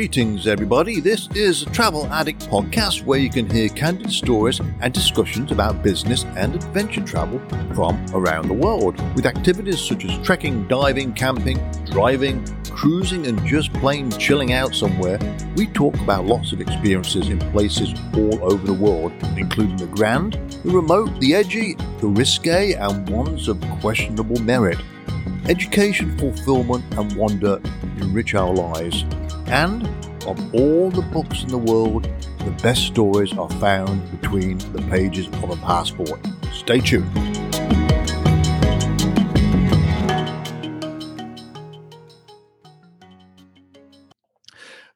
Greetings, everybody. This is a Travel Addict podcast where you can hear candid stories and discussions about business and adventure travel from around the world, with activities such as trekking, diving, camping, driving, cruising, and just plain chilling out somewhere. We talk about lots of experiences in places all over the world, including the grand, the remote, the edgy, the risque, and ones of questionable merit. Education, fulfillment, and wonder enrich our lives. And of all the books in the world, the best stories are found between the pages of a passport. Stay tuned.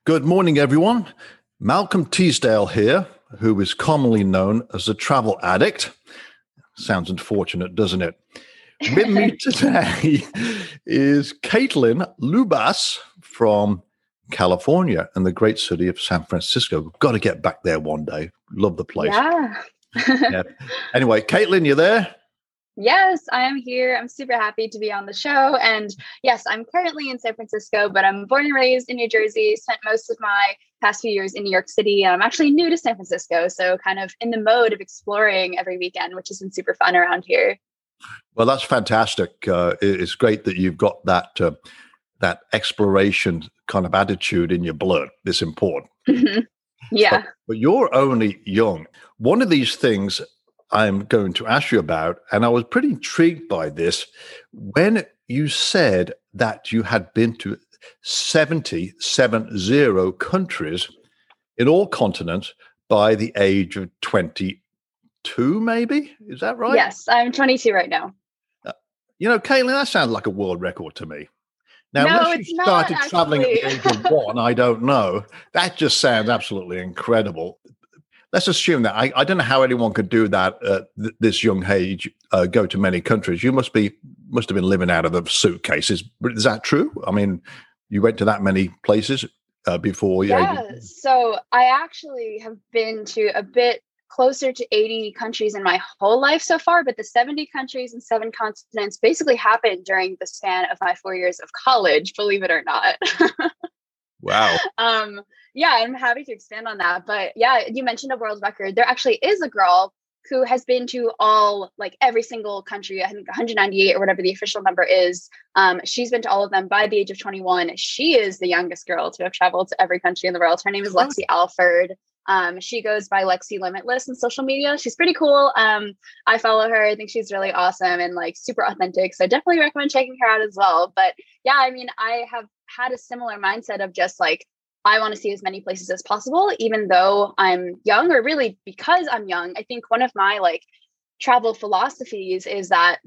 Good morning, everyone. Malcolm Teasdale here, who is commonly known as the travel addict. Sounds unfortunate, doesn't it? With me today is Caitlin Lubas from California and the great city of San Francisco. We've got to get back there one day. Love the place. Yeah. yeah. Anyway, Caitlin, you there? Yes, I am here. I'm super happy to be on the show. And yes, I'm currently in San Francisco, but I'm born and raised in New Jersey, spent most of my past few years in New York City. And I'm actually new to San Francisco. So, kind of in the mode of exploring every weekend, which has been super fun around here. Well, that's fantastic. Uh, it's great that you've got that. Uh, that exploration kind of attitude in your blood is important. Mm-hmm. Yeah. But, but, you're only young. One of these things I'm going to ask you about, and I was pretty intrigued by this when you said that you had been to 70, 70 countries in all continents by the age of 22, maybe? Is that right? Yes, I'm 22 right now. Uh, you know, Caitlin, that sounds like a world record to me. Now, no, unless you started not, traveling at the age of one, I don't know. That just sounds absolutely incredible. Let's assume that I, I don't know how anyone could do that at th- this young age, uh, go to many countries. You must be must have been living out of suitcases. Is that true? I mean, you went to that many places uh, before. Yeah. yeah. So I actually have been to a bit closer to 80 countries in my whole life so far, but the 70 countries and seven continents basically happened during the span of my four years of college, believe it or not. wow. Um, yeah, I'm happy to expand on that. But yeah, you mentioned a world record. There actually is a girl who has been to all like every single country i think 198 or whatever the official number is um, she's been to all of them by the age of 21 she is the youngest girl to have traveled to every country in the world her name is lexie alford um, she goes by Lexie Limitless on social media. She's pretty cool. Um, I follow her. I think she's really awesome and like super authentic. So definitely recommend checking her out as well. But yeah, I mean, I have had a similar mindset of just like, I want to see as many places as possible, even though I'm young, or really because I'm young. I think one of my like travel philosophies is that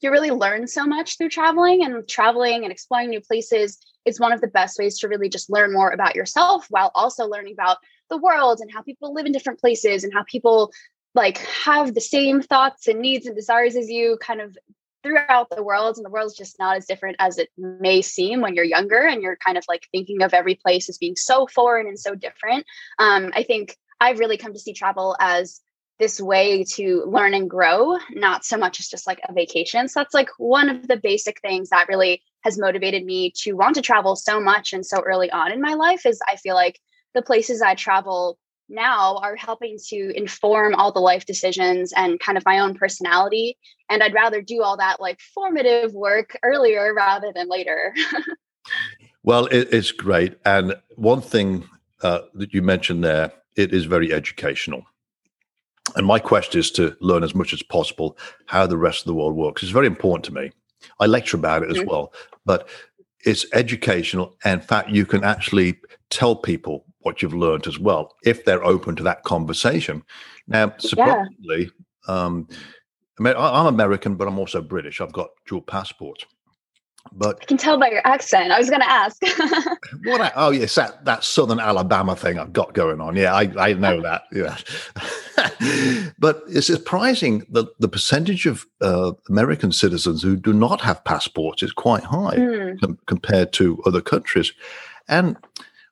you really learn so much through traveling and traveling and exploring new places is one of the best ways to really just learn more about yourself while also learning about the world and how people live in different places and how people like have the same thoughts and needs and desires as you kind of throughout the world and the world's just not as different as it may seem when you're younger and you're kind of like thinking of every place as being so foreign and so different. Um, i think i've really come to see travel as this way to learn and grow not so much as just like a vacation. So that's like one of the basic things that really has motivated me to want to travel so much and so early on in my life is i feel like the places I travel now are helping to inform all the life decisions and kind of my own personality. And I'd rather do all that like formative work earlier rather than later. well, it, it's great. And one thing uh, that you mentioned there, it is very educational. And my quest is to learn as much as possible how the rest of the world works. It's very important to me. I lecture about it as mm-hmm. well, but it's educational. In fact, you can actually tell people what you've learned as well, if they're open to that conversation. Now, surprisingly, yeah. um, I'm American, but I'm also British. I've got dual passports. But I can tell by your accent. I was going to ask. what? I, oh yes, that that Southern Alabama thing I've got going on. Yeah, I, I know that. Yeah, but it's surprising that the percentage of uh, American citizens who do not have passports is quite high mm. com- compared to other countries, and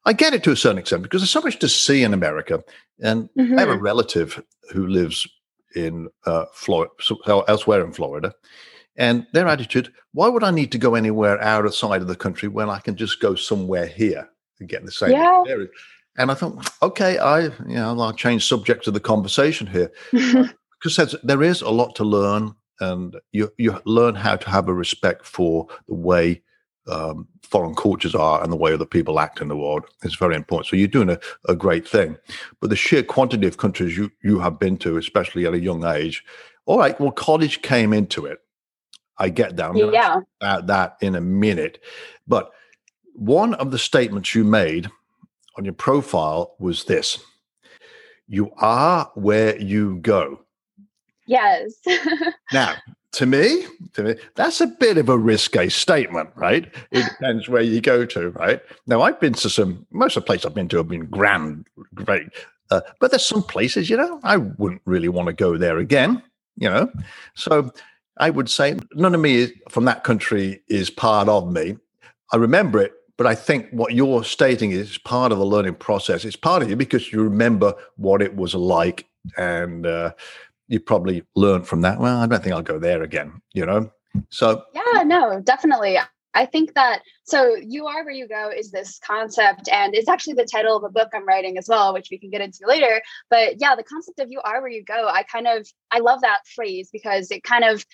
I get it to a certain extent because there's so much to see in America. And mm-hmm. I have a mm-hmm. relative who lives in uh, Florida, elsewhere in Florida. And their attitude, why would I need to go anywhere outside of the country when I can just go somewhere here? getting the same Yeah. experience. And I thought, okay, I you know I'll change subject of the conversation here because there is a lot to learn, and you you learn how to have a respect for the way um, foreign cultures are and the way other people act in the world. is very important. So you're doing a, a great thing, but the sheer quantity of countries you you have been to, especially at a young age. All right, well, college came into it. I get that. I'm yeah. about that in a minute. But one of the statements you made on your profile was this You are where you go. Yes. Now, to me, to me, that's a bit of a risque statement, right? It depends where you go to, right? Now, I've been to some, most of the places I've been to have been grand, great. Uh, but there's some places, you know, I wouldn't really want to go there again, you know? So I would say none of me from that country is part of me. I remember it, but I think what you're stating is part of the learning process. It's part of you because you remember what it was like and uh, you probably learned from that. Well, I don't think I'll go there again, you know? So, Yeah, no, definitely. I think that so you are where you go is this concept, and it's actually the title of a book I'm writing as well, which we can get into later. But yeah, the concept of you are where you go, I kind of I love that phrase because it kind of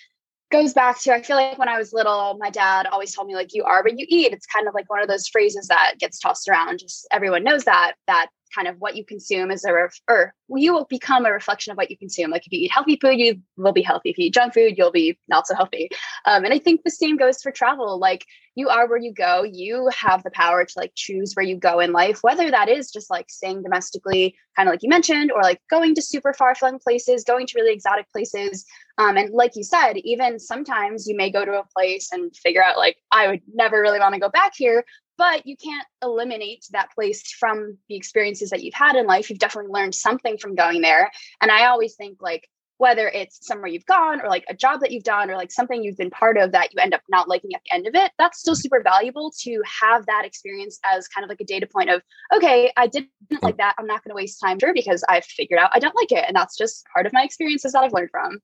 goes back to I feel like when I was little, my dad always told me like you are what you eat. It's kind of like one of those phrases that gets tossed around. Just everyone knows that that kind of what you consume is a ref- or you will become a reflection of what you consume. Like if you eat healthy food, you will be healthy. If you eat junk food, you'll be not so healthy. Um, and I think the same goes for travel. Like you are where you go. You have the power to like choose where you go in life, whether that is just like staying domestically, kind of like you mentioned, or like going to super far flung places, going to really exotic places. Um, and like you said, even sometimes you may go to a place and figure out like I would never really want to go back here, but you can't eliminate that place from the experiences that you've had in life. You've definitely learned something from going there. And I always think like whether it's somewhere you've gone or like a job that you've done or like something you've been part of that you end up not liking at the end of it, that's still super valuable to have that experience as kind of like a data point of, okay, I didn't like that. I'm not going to waste time here because I've figured out I don't like it. And that's just part of my experiences that I've learned from.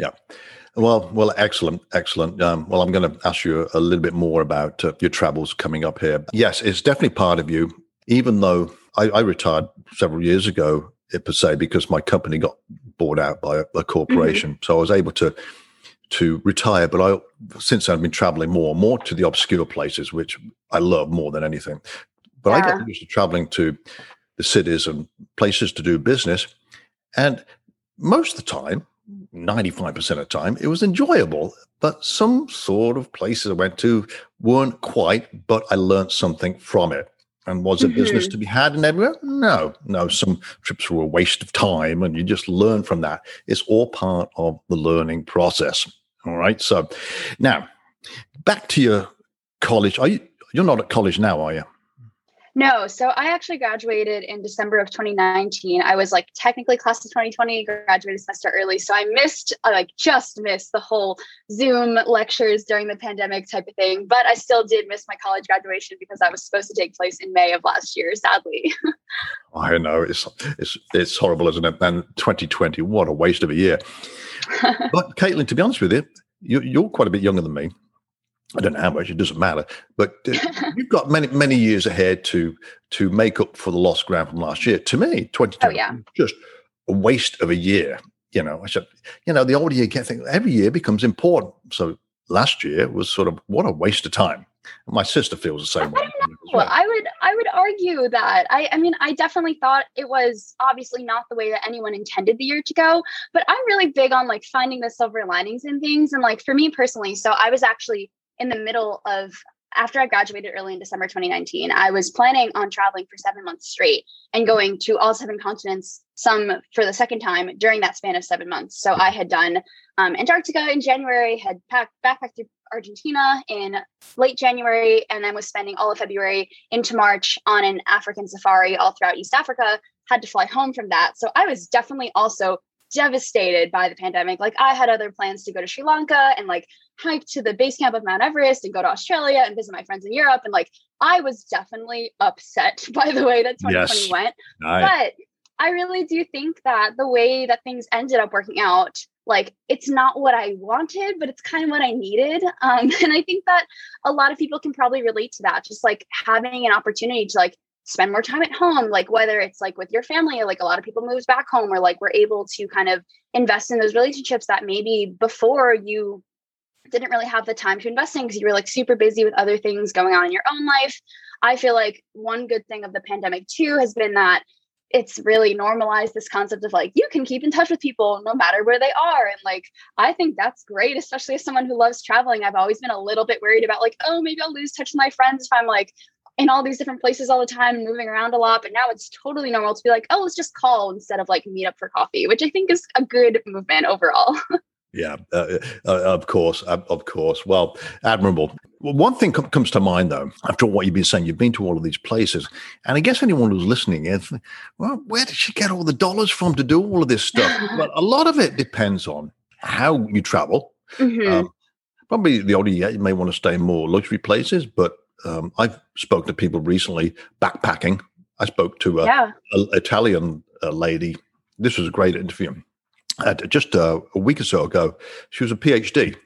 Yeah. Well, well, excellent, excellent. Um, well, I'm going to ask you a little bit more about uh, your travels coming up here. Yes, it's definitely part of you. Even though I, I retired several years ago, per se, because my company got bought out by a, a corporation, mm-hmm. so I was able to to retire. But I since I've been traveling more and more to the obscure places, which I love more than anything. But yeah. I got used to traveling to the cities and places to do business, and most of the time 95% of the time, it was enjoyable. But some sort of places I went to weren't quite, but I learned something from it. And was mm-hmm. a business to be had in everywhere? No, no. Some trips were a waste of time, and you just learn from that. It's all part of the learning process. All right. So now back to your college. Are you you're not at college now, are you? No, so I actually graduated in December of 2019. I was like technically class of 2020, graduated semester early. So I missed, I like just missed the whole Zoom lectures during the pandemic type of thing. But I still did miss my college graduation because that was supposed to take place in May of last year, sadly. I know it's it's it's horrible, isn't it? And 2020, what a waste of a year. but Caitlin, to be honest with you, you you're quite a bit younger than me. I don't know how much; it doesn't matter. But uh, you've got many many years ahead to to make up for the lost ground from last year. To me, twenty twenty, oh, yeah. just a waste of a year. You know, I said, you know, the older you get, think every year becomes important. So last year was sort of what a waste of time. My sister feels the same way. Well. I would I would argue that I I mean I definitely thought it was obviously not the way that anyone intended the year to go, but I'm really big on like finding the silver linings in things and like for me personally, so I was actually in the middle of after I graduated early in December 2019, I was planning on traveling for seven months straight and going to all seven continents, some for the second time during that span of seven months. So I had done um, Antarctica in January, had packed backpacked to Argentina in late January, and then was spending all of February into March on an African safari all throughout East Africa. Had to fly home from that. So I was definitely also devastated by the pandemic. Like I had other plans to go to Sri Lanka and like hike to the base camp of Mount Everest and go to Australia and visit my friends in Europe. And like I was definitely upset by the way that 2020 yes. went. But I really do think that the way that things ended up working out, like it's not what I wanted, but it's kind of what I needed. Um, and I think that a lot of people can probably relate to that. Just like having an opportunity to like spend more time at home, like whether it's like with your family, like a lot of people moves back home, or like we're able to kind of invest in those relationships that maybe before you didn't really have the time to invest in because you were like super busy with other things going on in your own life. I feel like one good thing of the pandemic too has been that it's really normalized this concept of like you can keep in touch with people no matter where they are and like i think that's great especially as someone who loves traveling i've always been a little bit worried about like oh maybe i'll lose touch with my friends if i'm like in all these different places all the time and moving around a lot. But now it's totally normal to be like, oh, let's just call instead of like meet up for coffee, which I think is a good movement overall. yeah, uh, uh, of course, uh, of course. Well, admirable. Well, one thing com- comes to mind though, after what you've been saying, you've been to all of these places, and I guess anyone who's listening is, well, where did she get all the dollars from to do all of this stuff? well, a lot of it depends on how you travel. Mm-hmm. Um, probably the older you get, you may want to stay in more luxury places, but um, I've spoken to people recently backpacking. I spoke to a, yeah. a Italian uh, lady. This was a great interview. Uh, just a week or so ago, she was a PhD.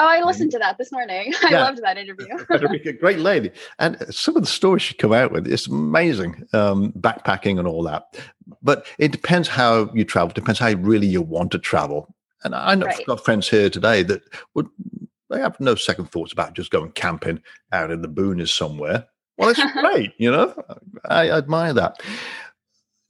Oh, I listened to that this morning. I yeah. loved that interview. a great lady. And some of the stories she come out with, it's amazing, um, backpacking and all that. But it depends how you travel, depends how really you want to travel. And I know right. I've got friends here today that would they have no second thoughts about just going camping out in the boonies somewhere. Well, it's great, you know. I admire that.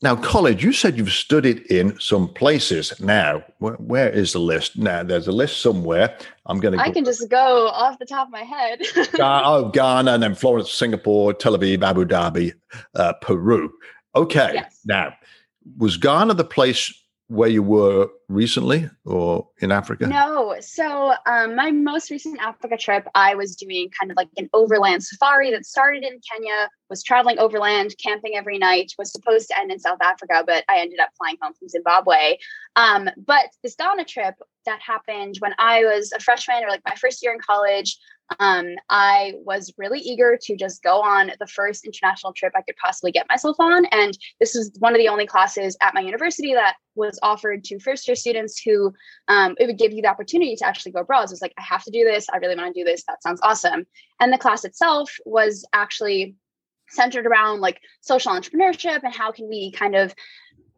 Now, college, you said you've studied in some places. Now, where, where is the list? Now, there's a list somewhere. I'm going to. I can just go off the top of my head. oh, Ghana, and then Florence, Singapore, Tel Aviv, Abu Dhabi, uh, Peru. Okay. Yes. Now, was Ghana the place where you were recently or in Africa? No. So, um, my most recent Africa trip, I was doing kind of like an overland safari that started in Kenya, was traveling overland, camping every night, was supposed to end in South Africa, but I ended up flying home from Zimbabwe. Um, but this Ghana trip that happened when I was a freshman or like my first year in college, um, I was really eager to just go on the first international trip I could possibly get myself on. And this was one of the only classes at my university that was offered to first year students who um, it would give you the opportunity to actually go abroad. So it's like, I have to do this. I really want to do this. That sounds awesome. And the class itself was actually centered around like social entrepreneurship and how can we kind of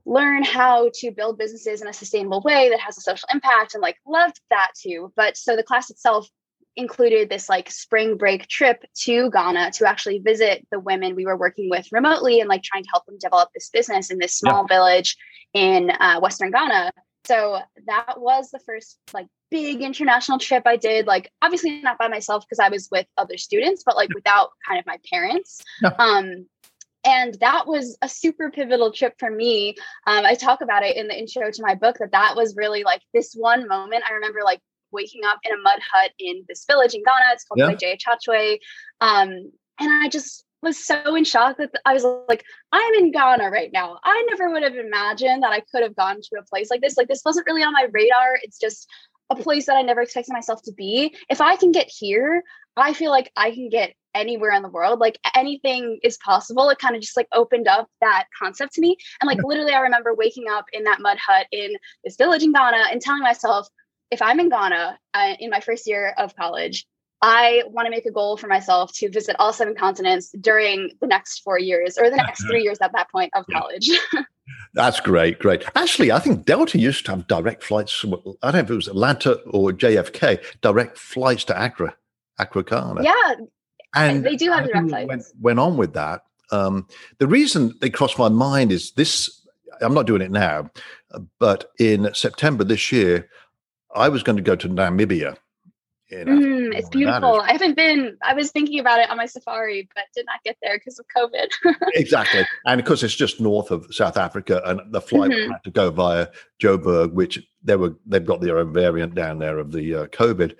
learn how to build businesses in a sustainable way that has a social impact and like loved that too but so the class itself included this like spring break trip to Ghana to actually visit the women we were working with remotely and like trying to help them develop this business in this small yeah. village in uh, Western Ghana. So that was the first like big international trip I did. Like obviously not by myself because I was with other students, but like without kind of my parents. Yeah. Um, and that was a super pivotal trip for me um, i talk about it in the intro to my book that that was really like this one moment i remember like waking up in a mud hut in this village in Ghana. It's called yeah. Chachwe. Um, and I just was so in shock that I was like, I'm in Ghana right now. I never would have imagined that I could have gone to a place like this. Like this wasn't really on my radar. It's just a place that I never expected myself to be. If I can get here, I feel like I can get anywhere in the world. Like anything is possible. It kind of just like opened up that concept to me. And like literally, I remember waking up in that mud hut in this village in Ghana and telling myself, if I'm in Ghana uh, in my first year of college, I want to make a goal for myself to visit all seven continents during the next four years or the next three years at that point of college. That's great, great. Actually, I think Delta used to have direct flights. I don't know if it was Atlanta or JFK, direct flights to Accra, Accra, Ghana. Yeah, and they do have direct flights. Went, went on with that. Um, the reason they crossed my mind is this. I'm not doing it now, but in September this year, I was going to go to Namibia. Mm, it's beautiful. I haven't been. I was thinking about it on my safari, but did not get there because of COVID. exactly, and of course it's just north of South Africa, and the flight mm-hmm. had to go via Joburg, which they were they've got their own variant down there of the uh, COVID.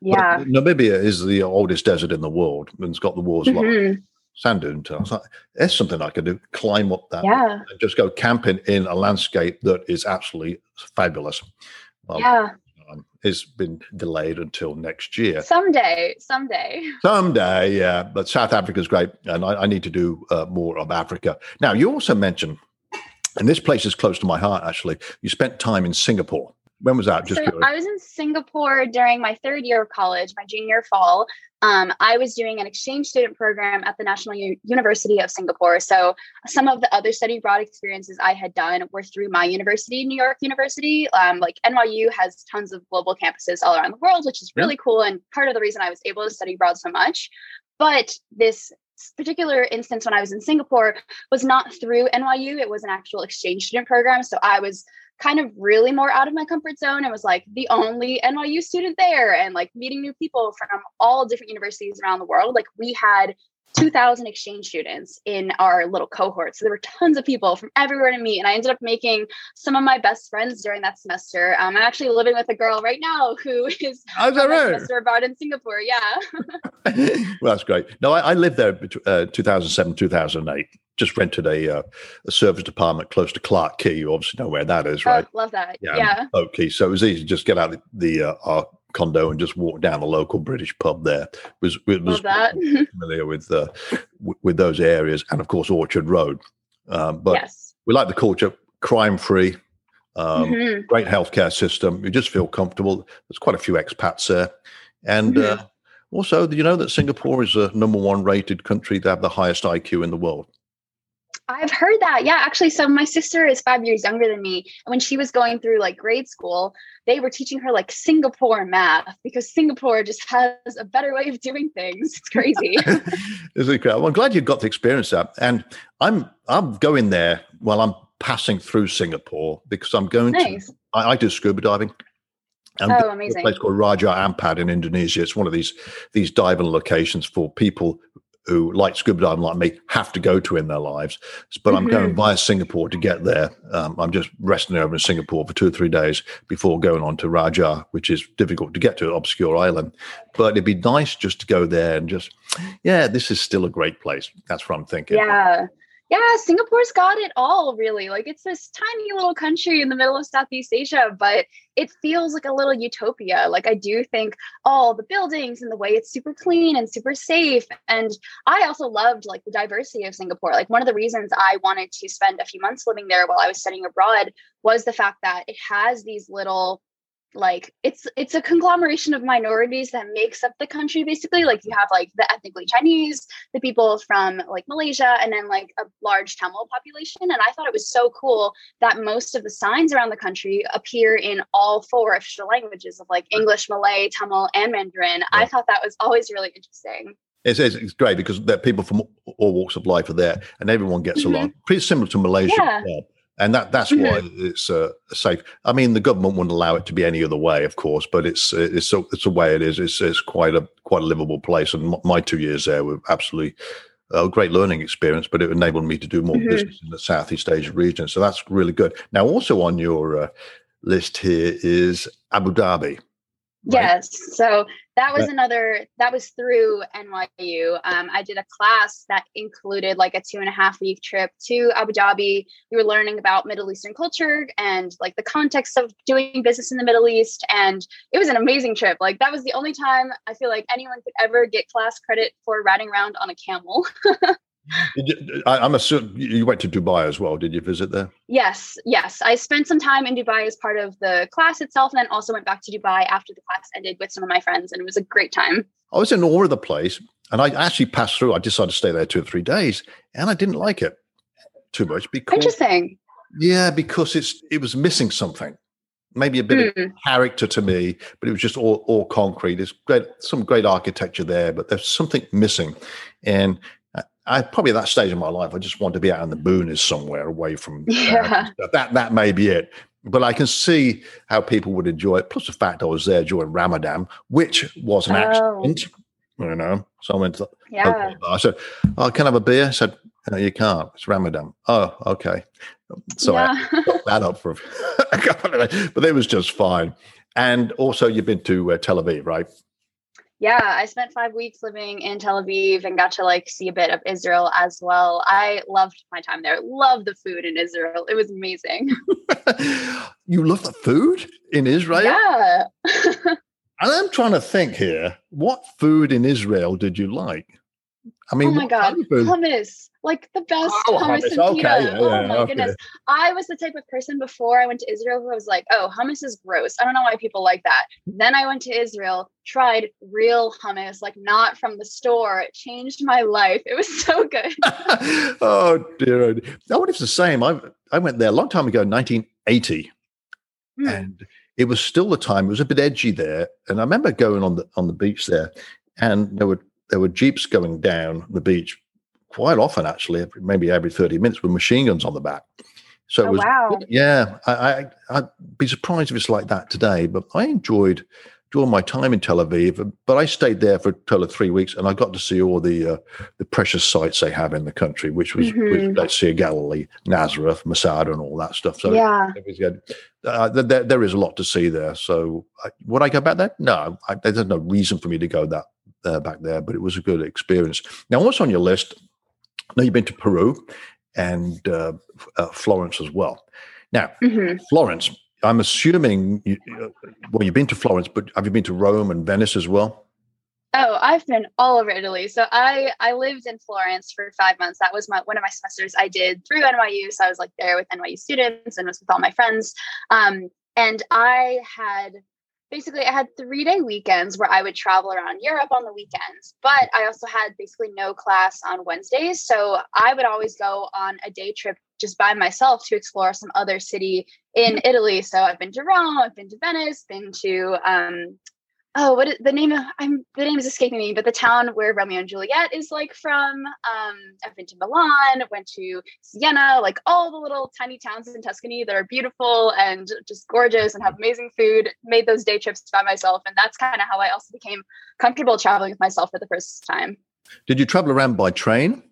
Yeah, but Namibia is the oldest desert in the world, and it's got the world's mm-hmm. sand dune I was like, there's something I could do: climb up that, yeah. and just go camping in a landscape that is absolutely fabulous. Yeah has been delayed until next year. Someday, someday. Someday, yeah. But South Africa is great, and I, I need to do uh, more of Africa. Now, you also mentioned, and this place is close to my heart actually, you spent time in Singapore. When was that? Just so I was in Singapore during my third year of college, my junior fall. Um, I was doing an exchange student program at the National U- University of Singapore. So some of the other study abroad experiences I had done were through my university, New York University. Um, like NYU has tons of global campuses all around the world, which is really yeah. cool. And part of the reason I was able to study abroad so much. But this particular instance when I was in Singapore was not through NYU, it was an actual exchange student program. So I was kind of really more out of my comfort zone and was like the only NYU student there and like meeting new people from all different universities around the world. Like we had 2,000 exchange students in our little cohort. So there were tons of people from everywhere to meet. And I ended up making some of my best friends during that semester. Um, I'm actually living with a girl right now who is oh, that right? semester abroad in Singapore. Yeah. well, that's great. No, I, I lived there uh, 2007, 2008. Just rented a, uh, a service department close to Clarke Quay. You obviously know where that is, oh, right? Oh, love that. Yeah. yeah. Okay. So it was easy to just get out the, the uh, our condo and just walk down the local British pub there. Was was familiar with uh, w- with those areas and of course Orchard Road. Um, but yes. we like the culture, crime free, um, mm-hmm. great healthcare system. You just feel comfortable. There's quite a few expats there, and mm-hmm. uh, also you know that Singapore is the number one rated country to have the highest IQ in the world. I've heard that. Yeah, actually, so my sister is five years younger than me. And when she was going through like grade school, they were teaching her like Singapore math because Singapore just has a better way of doing things. It's crazy. it's incredible. Well, I'm glad you got to experience that. And I'm I'm going there while I'm passing through Singapore because I'm going nice. to I, I do scuba diving. And oh, amazing. A place called Raja Ampat in Indonesia. It's one of these these diving locations for people who like scuba diving like me have to go to in their lives. But mm-hmm. I'm going mm-hmm. via Singapore to get there. Um, I'm just resting over in Singapore for two or three days before going on to Raja, which is difficult to get to, an obscure island. But it'd be nice just to go there and just, yeah, this is still a great place. That's what I'm thinking. Yeah yeah, Singapore's got it all really. Like it's this tiny little country in the middle of Southeast Asia, but it feels like a little utopia. Like I do think all the buildings and the way it's super clean and super safe. And I also loved like the diversity of Singapore. Like one of the reasons I wanted to spend a few months living there while I was studying abroad was the fact that it has these little like it's it's a conglomeration of minorities that makes up the country basically. Like you have like the ethnically chinese the people from like malaysia and then like a large tamil population. And i thought it was so cool that most of the signs around the country appear in all four official languages of like english malay tamil and mandarin. Yeah. i thought that was always really interesting. It's, it's, great because there people from all walks of life are there and everyone gets mm-hmm. along pretty similar to malaysia yeah and that that's mm-hmm. why it's uh, safe. I mean, the government wouldn't allow it to be any other way, of course, but it's it's a, it's the way it is. It's it's quite a quite a livable place, and my two years there were absolutely a great learning experience. But it enabled me to do more mm-hmm. business in the Southeast Asia region, so that's really good. Now, also on your uh, list here is Abu Dhabi. Right? Yes. So that was another, that was through NYU. Um, I did a class that included like a two and a half week trip to Abu Dhabi. We were learning about Middle Eastern culture and like the context of doing business in the Middle East. And it was an amazing trip. Like that was the only time I feel like anyone could ever get class credit for riding around on a camel. I, am assuming you went to Dubai as well. Did you visit there? Yes, yes. I spent some time in Dubai as part of the class itself, and then also went back to Dubai after the class ended with some of my friends, and it was a great time. I was in awe of the place, and I actually passed through. I decided to stay there two or three days, and I didn't like it too much because interesting. Yeah, because it's it was missing something. Maybe a bit mm. of hmm. character to me, but it was just all, all concrete. There's great some great architecture there, but there's something missing. And I probably at that stage of my life, I just want to be out in the boonies somewhere away from yeah. Uh, that. That may be it. But I can see how people would enjoy it. Plus the fact I was there during Ramadan, which was an oh. accident. You know, so I went to yeah. I said, "Oh, can I have a beer?" I said, no, "You can't. It's Ramadan." Oh, okay. So yeah. I that up for a couple of minutes, but it was just fine. And also, you've been to uh, Tel Aviv, right? Yeah, I spent five weeks living in Tel Aviv and got to like see a bit of Israel as well. I loved my time there. Loved the food in Israel. It was amazing. you love the food in Israel? Yeah. and I'm trying to think here, what food in Israel did you like? I mean, oh my god, hummus, like the best oh, hummus, hummus, and okay, pita. Yeah, oh yeah, my okay. goodness, I was the type of person before I went to Israel who was like, oh, hummus is gross. I don't know why people like that. Then I went to Israel, tried real hummus, like not from the store. It changed my life. It was so good. oh dear, I wonder if it's the same. I I went there a long time ago, 1980, mm. and it was still the time. It was a bit edgy there, and I remember going on the on the beach there, and there were there were jeeps going down the beach quite often, actually, maybe every thirty minutes, with machine guns on the back. So it oh, was, wow. yeah, I, I I'd be surprised if it's like that today, but I enjoyed during my time in Tel Aviv, but I stayed there for a total of three weeks, and I got to see all the uh, the precious sites they have in the country, which was, mm-hmm. was Sea Galilee, Nazareth, Masada, and all that stuff. So yeah, it was good. Uh, there, there is a lot to see there. So uh, would I go back there? No, I, there's no reason for me to go that uh, back there, but it was a good experience. Now, what's on your list? Know you've been to Peru and uh, uh, Florence as well. Now, mm-hmm. Florence, I'm assuming, you, well, you've been to Florence, but have you been to Rome and Venice as well? Oh, I've been all over Italy. So I I lived in Florence for five months. That was my one of my semesters I did through NYU. So I was like there with NYU students and was with all my friends. Um, and I had basically I had three day weekends where I would travel around Europe on the weekends, but I also had basically no class on Wednesdays. So I would always go on a day trip just by myself to explore some other city in Italy. So I've been to Rome, I've been to Venice, been to um, oh, what is the name of I'm the name is escaping me, but the town where Romeo and Juliet is like from. Um, I've been to Milan, went to Siena, like all the little tiny towns in Tuscany that are beautiful and just gorgeous and have amazing food. Made those day trips by myself, and that's kind of how I also became comfortable traveling with myself for the first time. Did you travel around by train?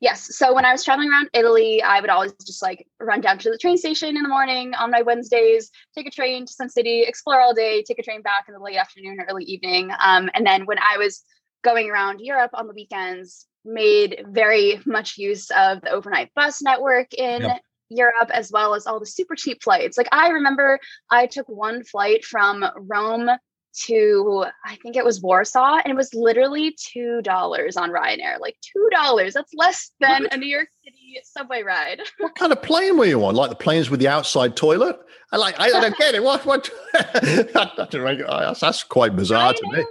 Yes. So when I was traveling around Italy, I would always just like run down to the train station in the morning on my Wednesdays, take a train to Sun City, explore all day, take a train back in the late afternoon or early evening. Um, and then when I was going around Europe on the weekends, made very much use of the overnight bus network in yep. Europe as well as all the super cheap flights. Like I remember I took one flight from Rome to I think it was Warsaw, and it was literally two dollars on Ryanair. Like two dollars. That's less than what? a New York City subway ride. what kind of plane were you on? Like the planes with the outside toilet? I like. I, I don't get it. What? What? that's, that's quite bizarre Ryanair, to me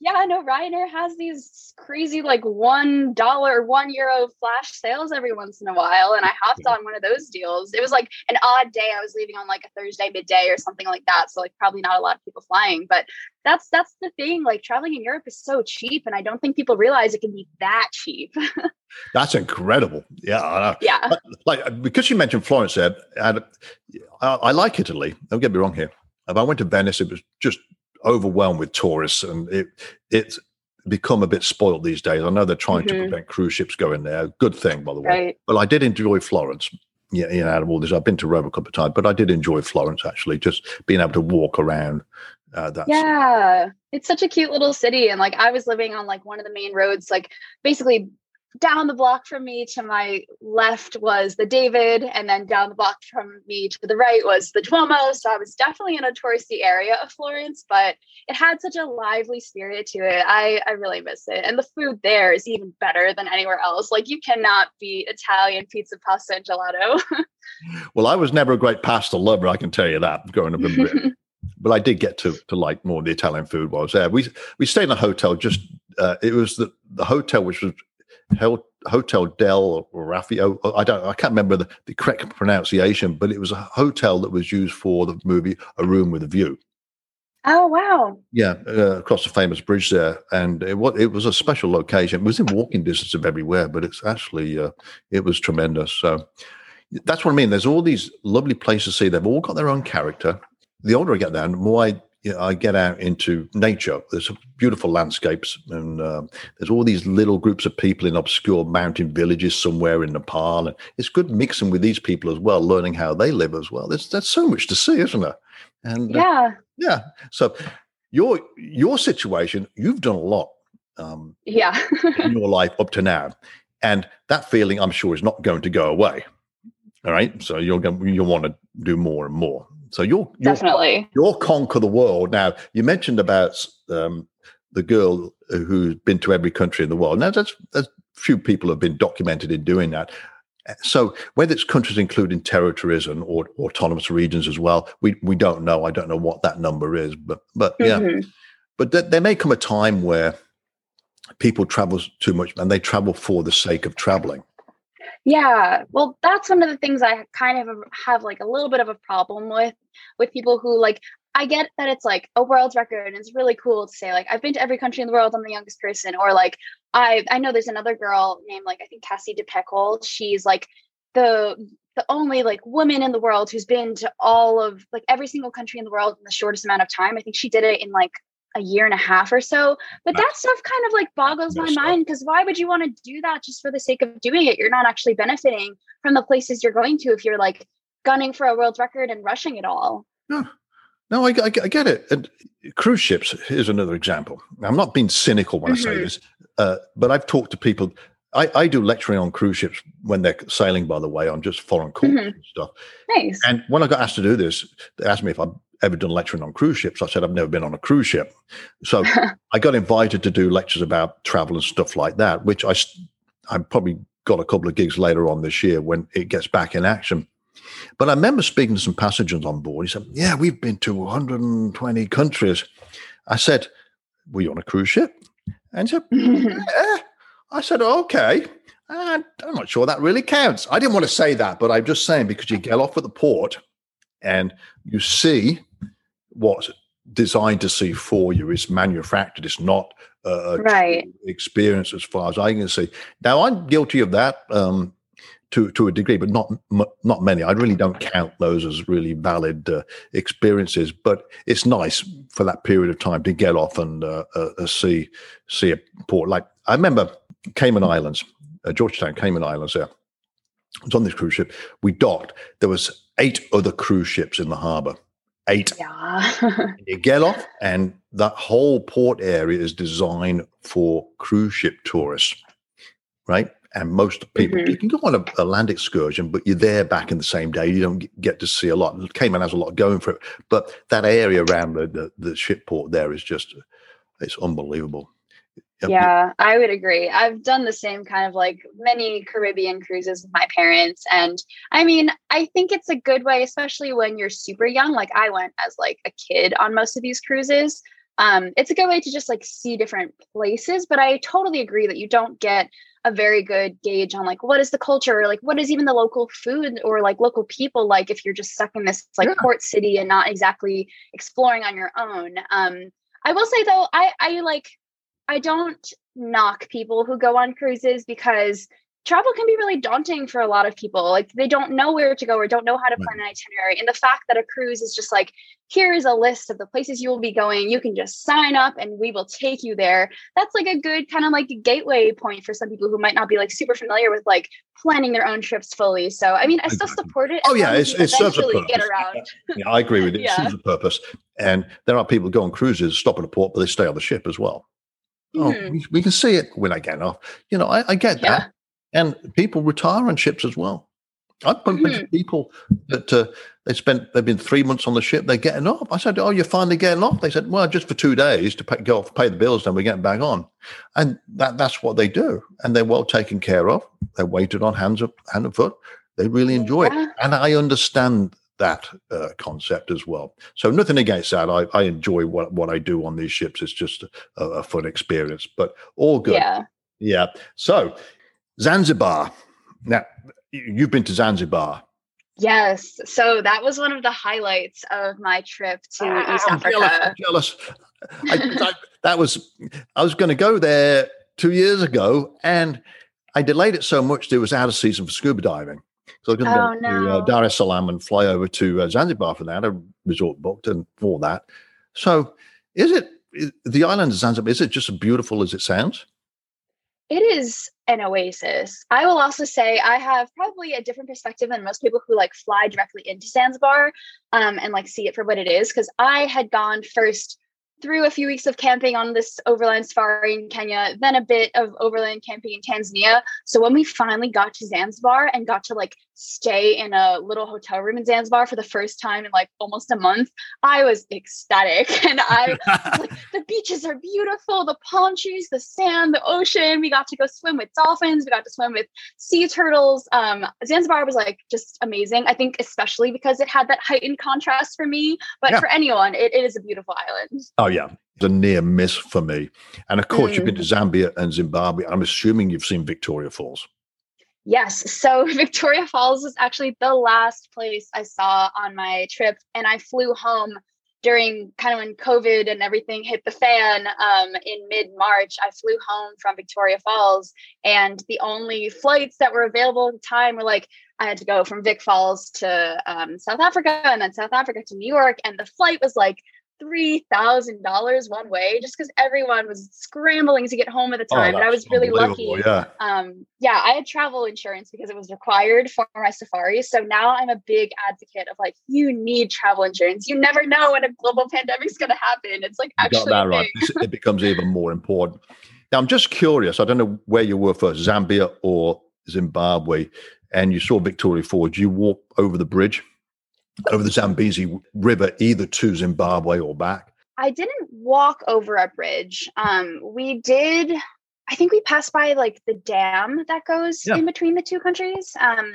yeah, no, Ryanair has these crazy like one dollar, one euro flash sales every once in a while. And I hopped on one of those deals. It was like an odd day. I was leaving on like a Thursday midday or something like that. So like probably not a lot of people flying. But that's that's the thing. Like traveling in Europe is so cheap. And I don't think people realize it can be that cheap. that's incredible. Yeah. Yeah. Like because you mentioned Florence there, and I, I like Italy. Don't get me wrong here. If I went to Venice, it was just overwhelmed with tourists, and it it's become a bit spoiled these days. I know they're trying mm-hmm. to prevent cruise ships going there. Good thing, by the way. Right. But I did enjoy Florence. Yeah, you know, out of all this, I've been to Rome a couple of times, but I did enjoy Florence actually. Just being able to walk around. Uh, that yeah, it's such a cute little city, and like I was living on like one of the main roads, like basically down the block from me to my left was the David, and then down the block from me to the right was the Duomo. So I was definitely in a touristy area of Florence, but it had such a lively spirit to it. I, I really miss it. And the food there is even better than anywhere else. Like you cannot beat Italian pizza, pasta, and gelato. well, I was never a great pasta lover, I can tell you that, growing up in Britain. but I did get to to like more of the Italian food while I was there. We we stayed in a hotel just uh, it was the the hotel which was Hotel Del Raffio. I don't, I can't remember the, the correct pronunciation, but it was a hotel that was used for the movie A Room with a View. Oh wow! Yeah, uh, across the famous bridge there, and it was it was a special location. It was in walking distance of everywhere, but it's actually uh, it was tremendous. So that's what I mean. There's all these lovely places to see. They've all got their own character. The older I get there, the more I you know, I get out into nature. There's beautiful landscapes, and uh, there's all these little groups of people in obscure mountain villages somewhere in Nepal, and it's good mixing with these people as well, learning how they live as well. There's there's so much to see, isn't there? And uh, yeah, uh, yeah. So your your situation, you've done a lot. Um, yeah, in your life up to now, and that feeling, I'm sure, is not going to go away. All right, so you're going you'll want to do more and more. So you'll, you'll definitely you'll conquer the world. Now you mentioned about um, the girl who's been to every country in the world. Now, that's, that's few people have been documented in doing that. So whether it's countries including territories and or, autonomous regions as well, we we don't know. I don't know what that number is, but but yeah, mm-hmm. but th- there may come a time where people travel too much and they travel for the sake of traveling. Yeah, well, that's one of the things I kind of have like a little bit of a problem with with people who like I get that it's like a world record and it's really cool to say like I've been to every country in the world, I'm the youngest person, or like I I know there's another girl named like I think Cassie De Pecol. She's like the the only like woman in the world who's been to all of like every single country in the world in the shortest amount of time. I think she did it in like a year and a half or so. But that stuff kind of like boggles my mind because why would you want to do that just for the sake of doing it? You're not actually benefiting from the places you're going to if you're like gunning for a world record and rushing it all. Yeah. No, I, I, I, get it. And cruise ships is another example. I'm not being cynical when mm-hmm. I say mm-hmm. this, uh, but I've talked to people. I, I, do lecturing on cruise ships when they're sailing, by the way, on just foreign courses mm-hmm. and stuff. Nice. And when I got asked to do this, they asked me if I've ever done lecturing on cruise ships. I said I've never been on a cruise ship. So I got invited to do lectures about travel and stuff like that, which I I probably got a couple of gigs later on this year when it gets back in action. But I remember speaking to some passengers on board. He said, Yeah, we've been to 120 countries. I said, Were you on a cruise ship? And he said, Yeah. I said, Okay. And I'm not sure that really counts. I didn't want to say that, but I'm just saying because you get off at the port and you see what's designed to see for you. It's manufactured. It's not a right. experience as far as I can see. Now, I'm guilty of that. Um, to to a degree, but not not many. I really don't count those as really valid uh, experiences. But it's nice for that period of time to get off and uh, uh, see see a port. Like I remember Cayman Islands, uh, Georgetown, Cayman Islands. There, I was on this cruise ship. We docked. There was eight other cruise ships in the harbour. Eight. Yeah. you get off, and that whole port area is designed for cruise ship tourists, right? and most people mm-hmm. you can go on a, a, land excursion but you're there back in the same day you don't get to see a lot cayman has a lot going for it but that area around the, the, the ship port there is just it's unbelievable yeah i would agree i've done the same kind of like many caribbean cruises with my parents and i mean i think it's a good way especially when you're super young like i went as like a kid on most of these cruises um, it's a good way to just like see different places but i totally agree that you don't get a very good gauge on like what is the culture or like what is even the local food or like local people like if you're just stuck in this like yeah. port city and not exactly exploring on your own um i will say though i i like i don't knock people who go on cruises because travel can be really daunting for a lot of people. Like they don't know where to go or don't know how to plan an itinerary. And the fact that a cruise is just like, here is a list of the places you will be going. You can just sign up and we will take you there. That's like a good kind of like gateway point for some people who might not be like super familiar with like planning their own trips fully. So I mean, I still support it. Oh yeah, it's, it serves a purpose. Get around. yeah, I agree with it. It serves a purpose. And there are people who go on cruises, stop at a port, but they stay on the ship as well. Oh, mm-hmm. we, we, can see it when I get off. You know, I, I get yeah. that and people retire on ships as well. I've got a bunch of hmm. people that uh, they spent they've been three months on the ship. They're getting off. I said, "Oh, you're finally getting off." They said, "Well, just for two days to pay, go off, pay the bills, then we're getting back on." And that that's what they do, and they're well taken care of. They're weighted on hands up, hand and foot. They really enjoy yeah. it, and I understand that uh, concept as well. So nothing against that. I, I enjoy what what I do on these ships. It's just a, a fun experience, but all good. Yeah. Yeah. So Zanzibar. Now, you've been to Zanzibar. Yes. So that was one of the highlights of my trip to uh, East I'm Africa. Jealous. I'm jealous. I, I, that was, I was going to go there two years ago and I delayed it so much that it was out of season for scuba diving. So I was going to oh, go no. to uh, Dar es Salaam and fly over to uh, Zanzibar for that, a resort booked and for that. So is it, the island of Zanzibar, is it just as beautiful as it sounds? it is an oasis. I will also say I have probably a different perspective than most people who like fly directly into Zanzibar um, and like see it for what it is. Because I had gone first through a few weeks of camping on this overland safari in Kenya, then a bit of overland camping in Tanzania. So when we finally got to Zanzibar and got to like stay in a little hotel room in Zanzibar for the first time in like almost a month, I was ecstatic. And I was like, the beaches are beautiful, the palm trees, the sand, the ocean. We got to go swim with dolphins, we got to swim with sea turtles. Um, Zanzibar was like just amazing. I think, especially because it had that heightened contrast for me, but yeah. for anyone, it, it is a beautiful island. Oh, yeah. A near miss for me. And of course, mm. you've been to mm. Zambia and Zimbabwe. I'm assuming you've seen Victoria Falls. Yes. So Victoria Falls was actually the last place I saw on my trip. And I flew home during kind of when COVID and everything hit the fan um, in mid March. I flew home from Victoria Falls, and the only flights that were available at the time were like, I had to go from Vic Falls to um, South Africa and then South Africa to New York. And the flight was like $3,000 one way just because everyone was scrambling to get home at the oh, time. Oh, but I was really lucky. Yeah. Um, yeah, I had travel insurance because it was required for my safari. So now I'm a big advocate of like, you need travel insurance. You never know when a global pandemic is going to happen. It's like actually. that right. it becomes even more important. Now, I'm just curious. I don't know where you were first, Zambia or Zimbabwe, and you saw Victoria Falls. You walk over the bridge over the Zambezi River, either to Zimbabwe or back? I didn't walk over a bridge. Um, we did. I think we passed by like the dam that goes yeah. in between the two countries. Um,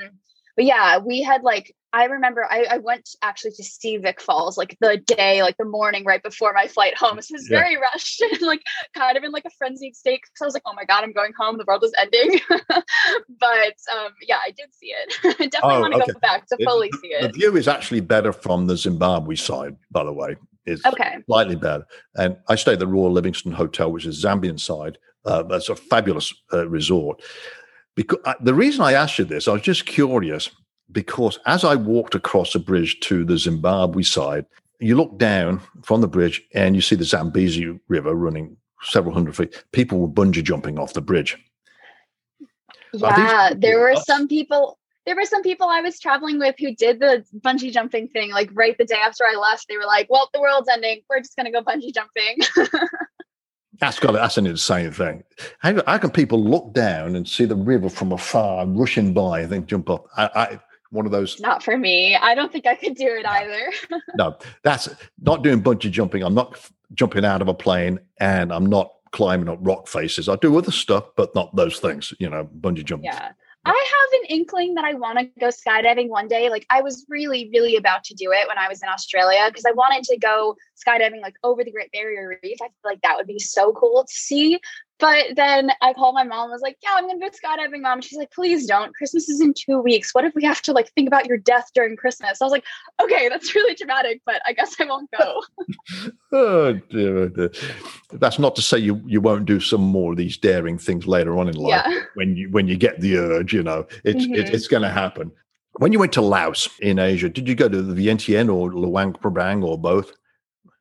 but yeah, we had like I remember I, I, went actually to see Vic Falls like the day, like the morning right before my flight home. So it was yeah. very rushed and like kind of in like a frenzied state because I was like, oh my god, I'm going home. The world is ending. but um, yeah, I did see it. I definitely oh, want to okay. go back to fully it, see it. The view is actually better from the Zimbabwe side, by the way. It's okay. slightly better. And I stayed at the Royal Livingstone Hotel, which is Zambian side. Uh, that's a fabulous uh, resort. Because uh, the reason I asked you this, I was just curious because as I walked across the bridge to the Zimbabwe side, you look down from the bridge and you see the Zambezi River running several hundred feet. People were bungee jumping off the bridge. Yeah, there were some people. There were some people I was traveling with who did the bungee jumping thing. Like right the day after I left, they were like, "Well, the world's ending. We're just going to go bungee jumping." That's got that's an insane thing. How, how, can people look down and see the river from afar rushing by and then jump up? I, I one of those. Not for me. I don't think I could do it either. no, that's not doing bungee jumping. I'm not jumping out of a plane and I'm not climbing up rock faces. I do other stuff, but not those things, you know, bungee jumping. Yeah. I have an inkling that I want to go skydiving one day. Like I was really, really about to do it when I was in Australia because I wanted to go skydiving like over the Great Barrier Reef. I feel like that would be so cool to see. But then I called my mom, and was like, Yeah, I'm gonna go skydiving, mom. And she's like, Please don't. Christmas is in two weeks. What if we have to like think about your death during Christmas? I was like, Okay, that's really dramatic, but I guess I won't go. oh, dear, oh dear. That's not to say you, you won't do some more of these daring things later on in life yeah. when you when you get the urge, you know, it's mm-hmm. it, it's gonna happen. When you went to Laos in Asia, did you go to the Vientiane or Luang Prabang or both?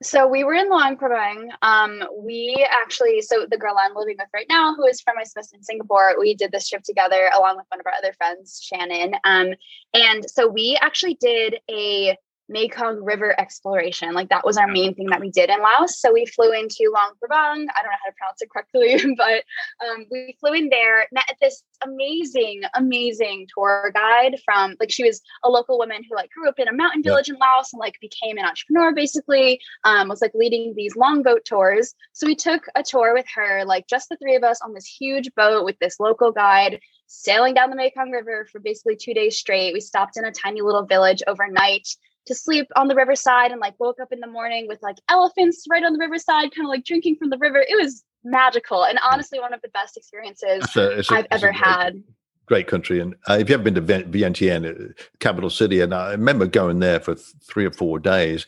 So we were in Luang. Um, we actually, so the girl I'm living with right now, who is from my Smith in Singapore, we did this trip together along with one of our other friends, Shannon. Um, and so we actually did a Mekong River exploration. Like that was our main thing that we did in Laos. So we flew into Luang Prabang. I don't know how to pronounce it correctly, but um, we flew in there, met this amazing, amazing tour guide from like she was a local woman who like grew up in a mountain village in Laos and like became an entrepreneur basically. Um, was like leading these long boat tours. So we took a tour with her, like just the three of us on this huge boat with this local guide sailing down the Mekong River for basically two days straight. We stopped in a tiny little village overnight to sleep on the riverside and like woke up in the morning with like elephants right on the riverside, kind of like drinking from the river. It was magical and honestly one of the best experiences it's a, it's a, I've ever great, had. Great country, and uh, if you haven't been to Vientiane, uh, capital city, and I remember going there for th- three or four days,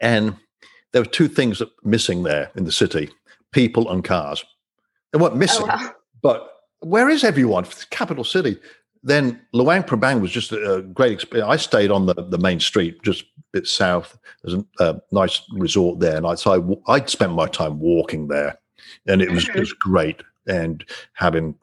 and there were two things missing there in the city: people and cars. They weren't oh, missing, oh, wow. but where is everyone? Capital city then Luang Prabang was just a, great experience. I stayed on the, the main street, just a bit south. There's a, a nice resort there, and I so I, I spent my time walking there, and it was just great. And having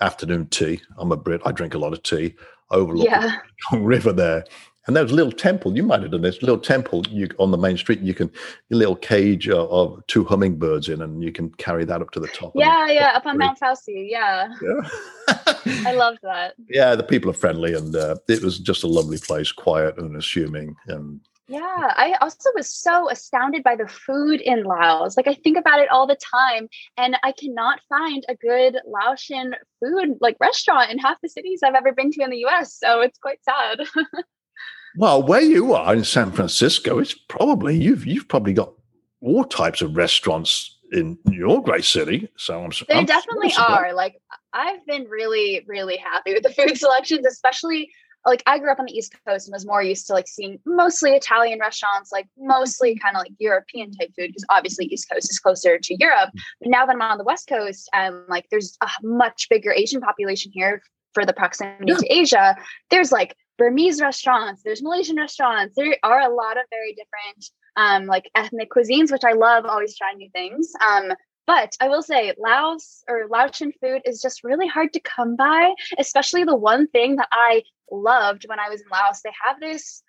afternoon tea. I'm a Brit. I drink a lot of tea. Overlooking yeah. the River there, And there's a little temple. You might have done this little temple you, on the main street. You can a little cage of, of, two hummingbirds in, and you can carry that up to the top. Yeah, yeah, up on Mount Phousi. Yeah, yeah. I love that. Yeah, the people are friendly, and uh, it was just a lovely place, quiet and assuming, and yeah, I also was so astounded by the food in Laos. Like I think about it all the time and I cannot find a good Laotian food like restaurant in half the cities I've ever been to in the US. So it's quite sad. well, where you are in San Francisco, it's probably you've you've probably got all types of restaurants in your great city. So I'm They I'm definitely are. Like I've been really, really happy with the food selections, especially like I grew up on the East Coast and was more used to like seeing mostly Italian restaurants, like mostly mm-hmm. kind of like European type food, because obviously East Coast is closer to Europe. Mm. But now that I'm on the West Coast and like there's a much bigger Asian population here for the proximity yeah. to Asia, there's like Burmese restaurants, there's Malaysian restaurants. There are a lot of very different um, like ethnic cuisines, which I love always trying new things. Um, but I will say, Laos or Laotian food is just really hard to come by, especially the one thing that I loved when I was in Laos. They have this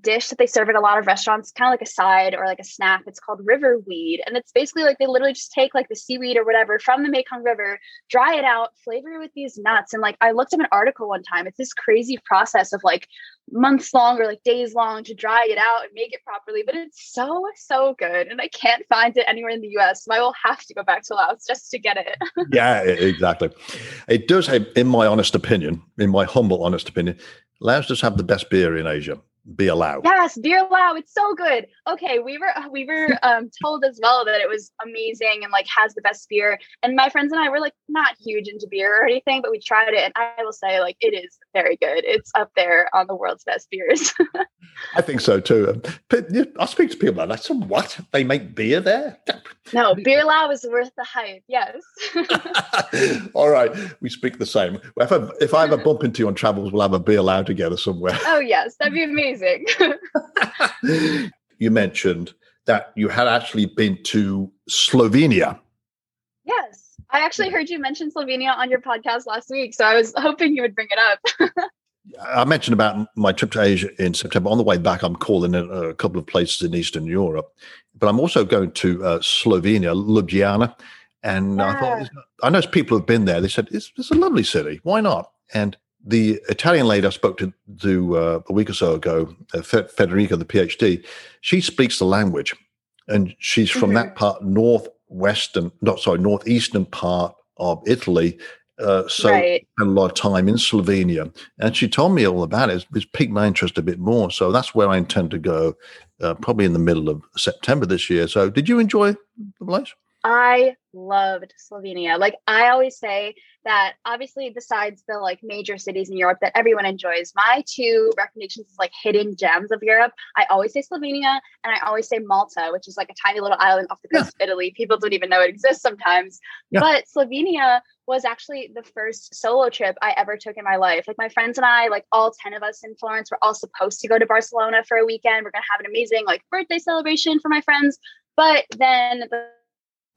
dish that they serve at a lot of restaurants, kind of like a side or like a snack. It's called river weed. And it's basically like they literally just take like the seaweed or whatever from the Mekong River, dry it out, flavor it with these nuts. And like I looked up an article one time. It's this crazy process of like months long or like days long to dry it out and make it properly. But it's so, so good. And I can't find it anywhere in the US. So I will have to go back to Laos just to get it. yeah, exactly. It does have, in my honest opinion, in my humble honest opinion, Laos does have the best beer in Asia beer allowed. yes beer lao it's so good. Okay we were we were um, told as well that it was amazing and like has the best beer. And my friends and i were like not huge into beer or anything but we tried it. And i will say like it is very good. It's up there on the world's best beers. I think so too. I speak to people like that. So what? They make beer there? No beer lao is worth the hype. Yes. All right. We speak the same. If I, if I ever bump into you on travels we'll have a beer lao together somewhere. Oh yes. That'd be amazing amazing. you mentioned that you had actually been to Slovenia. Yes. I actually heard you mention Slovenia on your podcast last week. So I was hoping you would bring it up. I mentioned about my trip to Asia in September. On the way back, I'm calling in a couple of places in Eastern Europe, but I'm also going to uh, Slovenia, Ljubljana. And yeah. I thought, I know people have been there. They said, it's, it's a lovely city. Why not? And the Italian lady I spoke to, to uh, a week or so ago, uh, Federica, the PhD, she speaks the language, and she's from mm-hmm. that part northwestern, not sorry, northeastern part of Italy. Uh, so right. a lot of time in Slovenia, and she told me all about it. It's piqued my interest a bit more. So that's where I intend to go, uh, probably in the middle of September this year. So, did you enjoy the place? I loved Slovenia. Like I always say that obviously besides the like major cities in Europe that everyone enjoys, my two recommendations is like hidden gems of Europe. I always say Slovenia and I always say Malta, which is like a tiny little island off the coast yeah. of Italy. People don't even know it exists sometimes. Yeah. But Slovenia was actually the first solo trip I ever took in my life. Like my friends and I, like all 10 of us in Florence, were all supposed to go to Barcelona for a weekend. We're gonna have an amazing like birthday celebration for my friends. But then the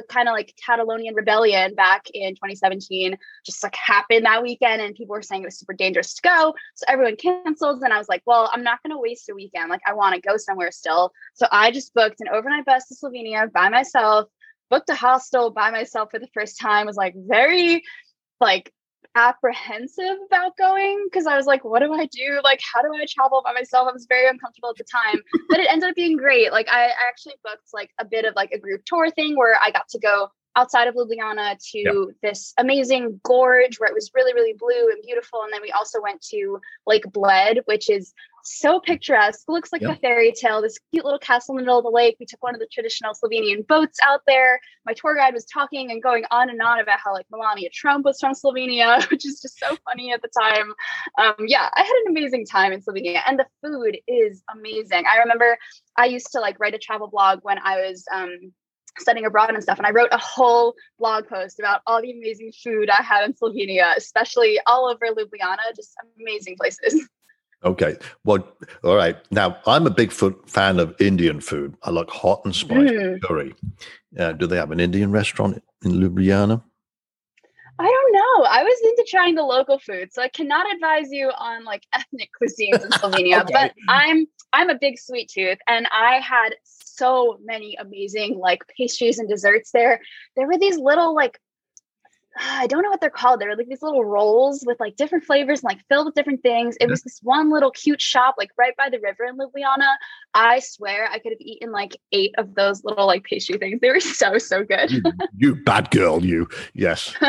kind of like Catalonian rebellion back in 2017 just like happened that weekend and people were saying it was super dangerous to go. So everyone canceled. And I was like, well, I'm not going to waste a weekend. Like I want to go somewhere still. So I just booked an overnight bus to Slovenia by myself, booked a hostel by myself for the first time, was like very like apprehensive about going because I was like, what do I do? Like, how do I travel by myself? I was very uncomfortable at the time, but it ended up being great. Like, I, I, actually booked like a bit of like a group tour thing where I got to go outside of Ljubljana to yep. this amazing gorge where it was really, really blue and beautiful. And then we also went to Lake Bled, which is so picturesque, looks like yep. a fairy tale. This cute little castle in the middle of the lake. We took one of the traditional Slovenian boats out there. My tour guide was talking and going on and on about how like Melania Trump was from Slovenia, which is just so funny at the time. Um, yeah, I had an amazing time in Slovenia, and the food is amazing. I remember I used to like write a travel blog when I was um, studying abroad and stuff. And I wrote a whole blog post about all the amazing food I had in Slovenia, especially all over Ljubljana, just amazing places. Okay. Well, all right. Now, I'm a big fan of Indian food. I like hot and spicy mm. curry. Uh, do they have an Indian restaurant in Ljubljana? I don't know. I was into trying the local food, so I cannot advise you on like ethnic cuisines in Slovenia. okay. But I'm I'm a big sweet tooth, and I had so many amazing like pastries and desserts there. There were these little like I don't know what they're called. They're like these little rolls with like different flavors and like filled with different things. It was this one little cute shop like right by the river in Ljubljana. I swear I could have eaten like eight of those little like pastry things. They were so so good. you, you bad girl, you. Yes.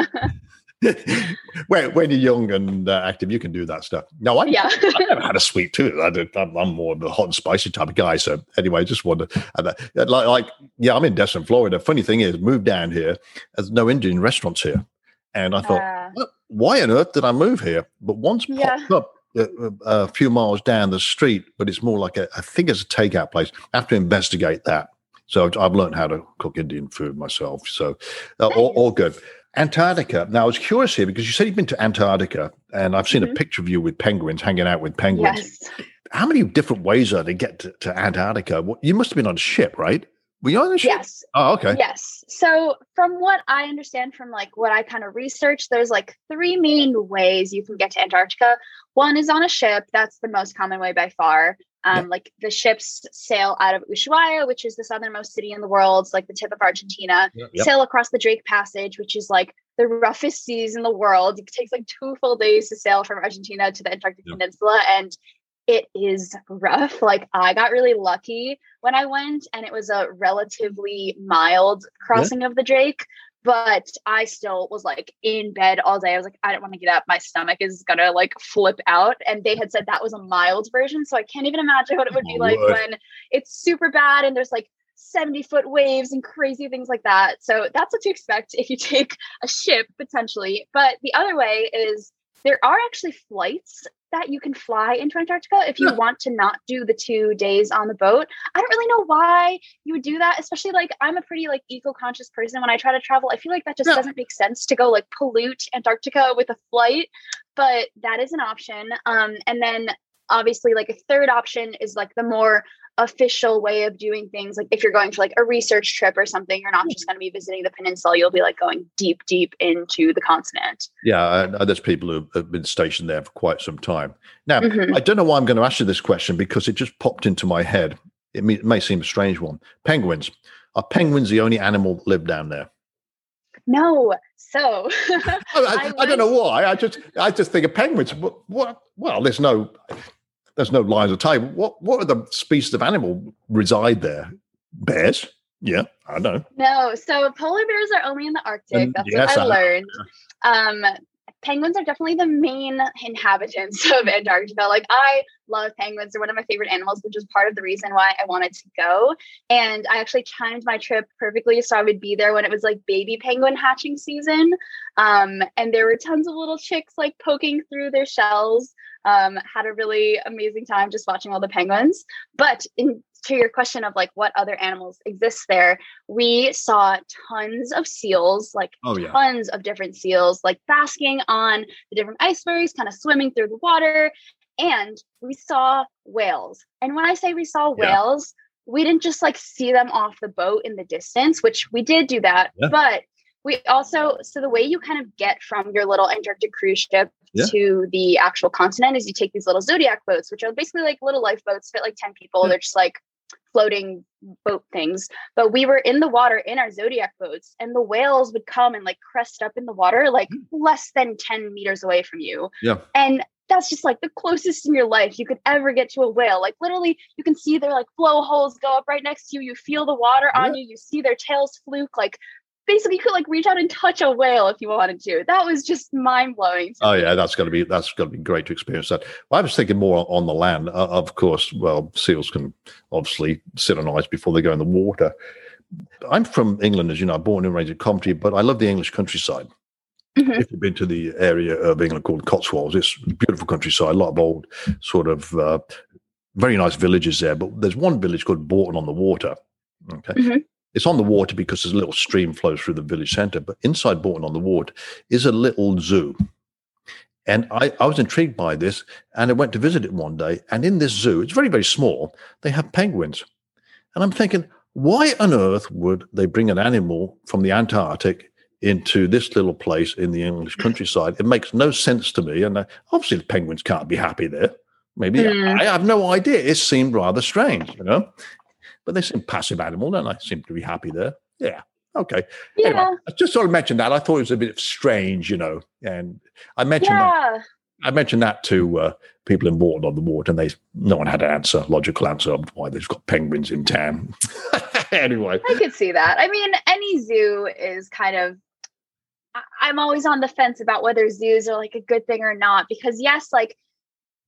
when, when you're young and uh, active, you can do that stuff. No, I, yeah. I've never had a sweet tooth. I am more of a hot and spicy type of guy. So anyway, just wanted uh, like, like, yeah, I'm in Destin, Florida. Funny thing is, moved down here. There's no Indian restaurants here. And I thought, uh, why on earth did I move here? But once yeah. popped up a, a, few miles down the street, but it's more like a, I think it's a takeout place. I have to investigate that. So I've learned how to cook Indian food myself. So uh, all, all, good. Antarctica. Now I was curious here because you said you've been to Antarctica, and I've seen mm-hmm. a picture of you with penguins hanging out with penguins. Yes. How many different ways are to get to, to Antarctica? You must have been on a ship, right? Were you on the ship? Yes. Oh, okay. Yes. So, from what I understand from like what I kind of researched, there's like three main ways you can get to Antarctica. One is on a ship. That's the most common way by far. Um, Like the ships sail out of Ushuaia, which is the southernmost city in the world, it's like the tip of Argentina, yep. sail across the Drake Passage, which is like the roughest seas in the world. It takes like two full days to sail from Argentina to the Antarctic yep. Peninsula. And it is rough. Like I got really lucky when I went, and it was a relatively mild crossing yeah. of the Drake. But I still was like in bed all day. I was like, I don't want to get up. My stomach is gonna like flip out. And they had said that was a mild version. So I can't even imagine what it would be like when it's super bad and there's like 70 foot waves and crazy things like that. So that's what to expect if you take a ship potentially. But the other way is there are actually flights that you can fly into Antarctica if you want to not do the two days on the boat. I don't really know why you would do that, especially like I'm a pretty like eco-conscious person. When I try to travel, I feel like that just yeah. doesn't make sense to go like pollute Antarctica with a flight. But that is an option. Um, and then obviously like a third option is like the more official way of doing things. Like if you're going for like a research trip or something you're not just going to be visiting the peninsula. You'll be like going deep deep into the continent. Yeah there's people who have been stationed there for quite some time. Now mm-hmm. i don't know why i'm going to ask you this question because it just popped into my head. It may, it may seem a strange one. Penguins. Are penguins the only animal that live down there? No. So I, I, I, don't know why. I just i just think of penguins. What, what? Well there's no there's no lines of time. What what are the species of animal reside there? Bears? Yeah, I know. No, so polar bears are only in the Arctic. That's yes, what I, I learned. Um, penguins are definitely the main inhabitants of Antarctica. Like I love penguins; they're one of my favorite animals, which is part of the reason why I wanted to go. And I actually timed my trip perfectly so I would be there when it was like baby penguin hatching season. Um, and there were tons of little chicks like poking through their shells. Um, had a really amazing time just watching all the penguins. But in, to your question of like what other animals exist there, we saw tons of seals, like oh, yeah. tons of different seals, like basking on the different icebergs, kind of swimming through the water. And we saw whales. And when I say we saw whales, yeah. we didn't just like see them off the boat in the distance, which we did do that, yeah. but we also so the way you kind of get from your little Antarctic cruise ship yeah. to the actual continent is you take these little zodiac boats, which are basically like little lifeboats, fit like 10 people. Yeah. They're just like floating boat things. But we were in the water in our zodiac boats, and the whales would come and like crest up in the water, like mm. less than 10 meters away from you. Yeah. And that's just like the closest in your life you could ever get to a whale. Like literally, you can see their like blowholes go up right next to you. You feel the water yeah. on you. You see their tails fluke. Like basically you could like reach out and touch a whale if you wanted to. That was just mind blowing. Oh yeah, that's gonna be that's gonna be great to experience that. Well, I was thinking more on the land. Uh, of course, well, seals can obviously sit on ice before they go in the water. I'm from England, as you know, born and raised in Coventry, but I love the English countryside. Mm-hmm. If you've been to the area of England called Cotswolds, it's beautiful countryside, a lot of old sort of uh, very nice villages there. But there's one village called Bourton on the Water. Okay. Mm-hmm. It's on the water because there's a little stream flows through the village center. But inside Bourton on the Water is a little zoo. And I, I was intrigued by this and I went to visit it one day. And in this zoo, it's very, very small, they have penguins. And I'm thinking, why on earth would they bring an animal from the Antarctic into this little place in the English countryside. It makes no sense to me. And uh, obviously, the penguins can't be happy there. Maybe mm. I, I have no idea. It seemed rather strange, you know. But they seem passive animal, don't they? Seem to be happy there. Yeah. Okay. Yeah. Anyway, I just sort of mentioned that. I thought it was a bit strange, you know. And I mentioned yeah. that. I mentioned that to uh, people in Bourton on the Water, and they no one had an answer, logical answer of why they've got penguins in town. anyway, I could see that. I mean, any zoo is kind of. I'm always on the fence about whether zoos are like a good thing or not because yes, like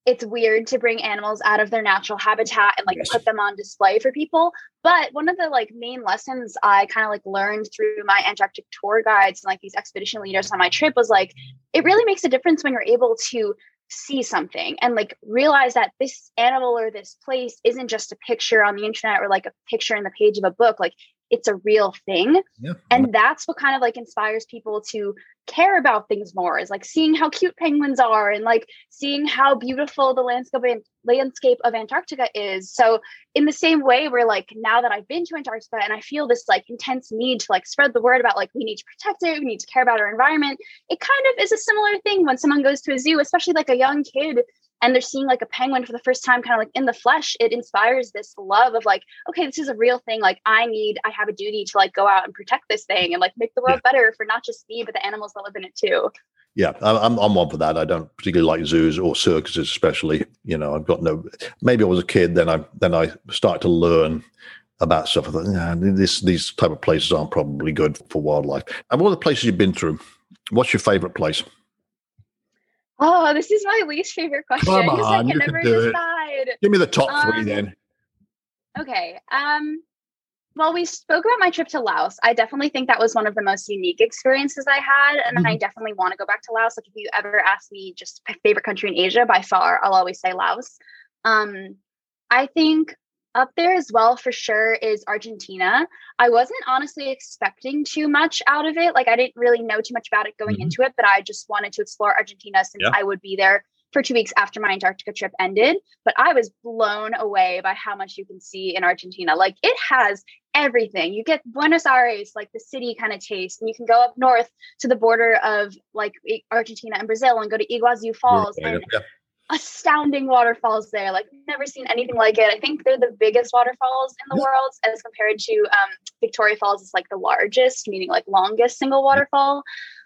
it's weird to bring animals out of their natural habitat and like yes. put them on display for people but one of the like main lessons i kind of like learned through my antarctic tour guides and like these expedition leaders on my trip was like it really makes a difference when you're able to see something and like realize that this animal or this place isn't just a picture on the internet or like a picture in the page of a book like it's a real thing yeah. and that's what kind of like inspires people to care about things more is like seeing how cute penguins are and like seeing how beautiful the landscape landscape of Antarctica is. So in the same way, we're like now that I've been to Antarctica and I feel this like intense need to like spread the word about like we need to protect it, we need to care about our environment. It kind of is a similar thing when someone goes to a zoo, especially like a young kid and they're seeing like a penguin for the first time kind of like in the flesh it inspires this love of like okay this is a real thing like i need i have a duty to like go out and protect this thing and like make the world yeah. better for not just me but the animals that live in it too. Yeah I'm, I'm one for that. I don't particularly like zoos or circuses especially you know i've got no maybe i was a kid then i then i start to learn about stuff. I thought yeah, this these type of places aren't probably good for wildlife. And all the places you've been through? What's your favorite place Oh, this is my least favorite question Come on, I can you never can do decide. It. Give me the top um, three then. Okay. Um, well, we spoke about my trip to Laos. I definitely think that was one of the most unique experiences I had. And mm-hmm. I definitely want to go back to Laos. Like if you ever ask me just my favorite country in Asia, by far, I'll always say Laos. Um, I think up there as well for sure is Argentina. I wasn't honestly expecting too much out of it. Like I didn't really know too much about it going mm-hmm. into it, but I just wanted to explore Argentina since yeah. I would be there for two weeks after my Antarctica trip ended. But I was blown away by how much you can see in Argentina. Like it has everything. You get Buenos Aires, like the city kind of taste, and you can go up north to the border of like Argentina and Brazil and go to Iguazu Falls. Yeah, and yeah astounding waterfalls there. Like never seen anything like it. I think they're the biggest waterfalls in the world as compared to um, Victoria Falls is like the largest, meaning like longest single waterfall.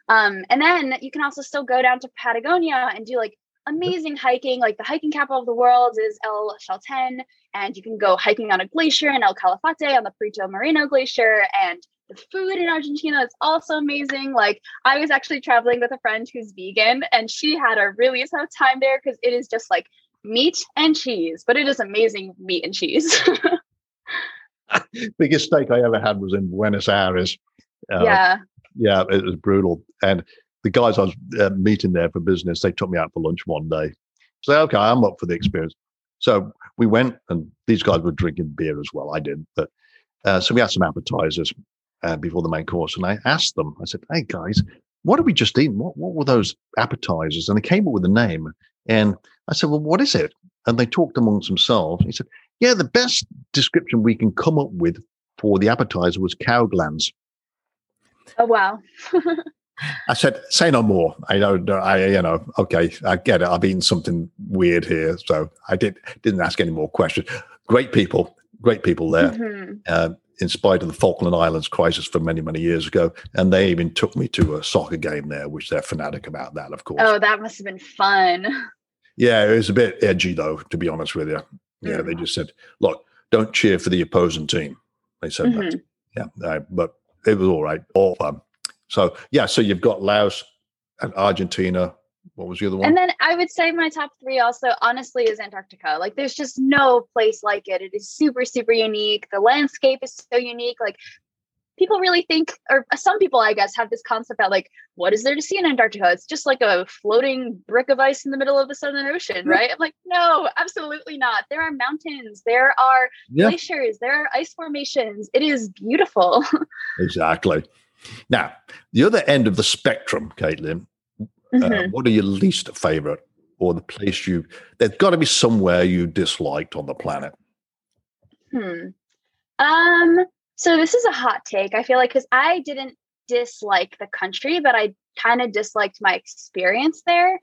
Um, and then you can also still go down to Patagonia and do like amazing hiking. Like the hiking capital of the world is El Chalten, and you can go hiking on a glacier in El Calafate on the Perito Moreno Glacier and the food in Argentina is also amazing. Like I was actually traveling with a friend who's vegan and she had a really tough time there because it is just like meat and cheese, but it is amazing meat and cheese. Biggest steak I ever had was in Buenos Aires. Uh, yeah. Yeah, it was brutal. And the guys I was uh, meeting there for business, they took me out for lunch one day. So, okay, I'm up for the experience. So we went, and these guys were drinking beer as well. I did, but uh, so we had some appetizers uh, before the main course, and I asked them. I said, "Hey guys, what did we just eat? What what were those appetizers?" And they came up with a name, and I said, "Well, what is it?" And they talked amongst themselves. He said, "Yeah, the best description we can come up with for the appetizer was cow glands." Oh wow. I said, "Say no more." I know, I you know, okay, I get it. I've eaten something weird here, so I did didn't ask any more questions. Great people, great people there. Mm-hmm. Uh, in spite of the Falkland Islands crisis from many, many years ago. And they even took me to a soccer game there, which they're fanatic about that, of course. Oh, that must have been fun. Yeah, it was a bit edgy, though, to be honest with you. Yeah, mm. they just said, look, don't cheer for the opposing team. They said mm-hmm. that. Yeah, uh, but it was all right, all fun. So, yeah, so you've got Laos and Argentina, what was the other one? And then I would say my top three also, honestly, is Antarctica. Like, there's just no place like it. It is super, super unique. The landscape is so unique. Like, people really think, or some people, I guess, have this concept that, like, what is there to see in Antarctica? It's just like a floating brick of ice in the middle of the Southern Ocean, right? I'm like, no, absolutely not. There are mountains, there are yeah. glaciers, there are ice formations. It is beautiful. exactly. Now, the other end of the spectrum, Caitlin, mm-hmm. Uh, what are your least favorite or the place you, there's got to be somewhere you disliked on the planet? Hmm. Um, so this is a hot take. I feel like because I didn't dislike the country, but I kind of disliked my experience there.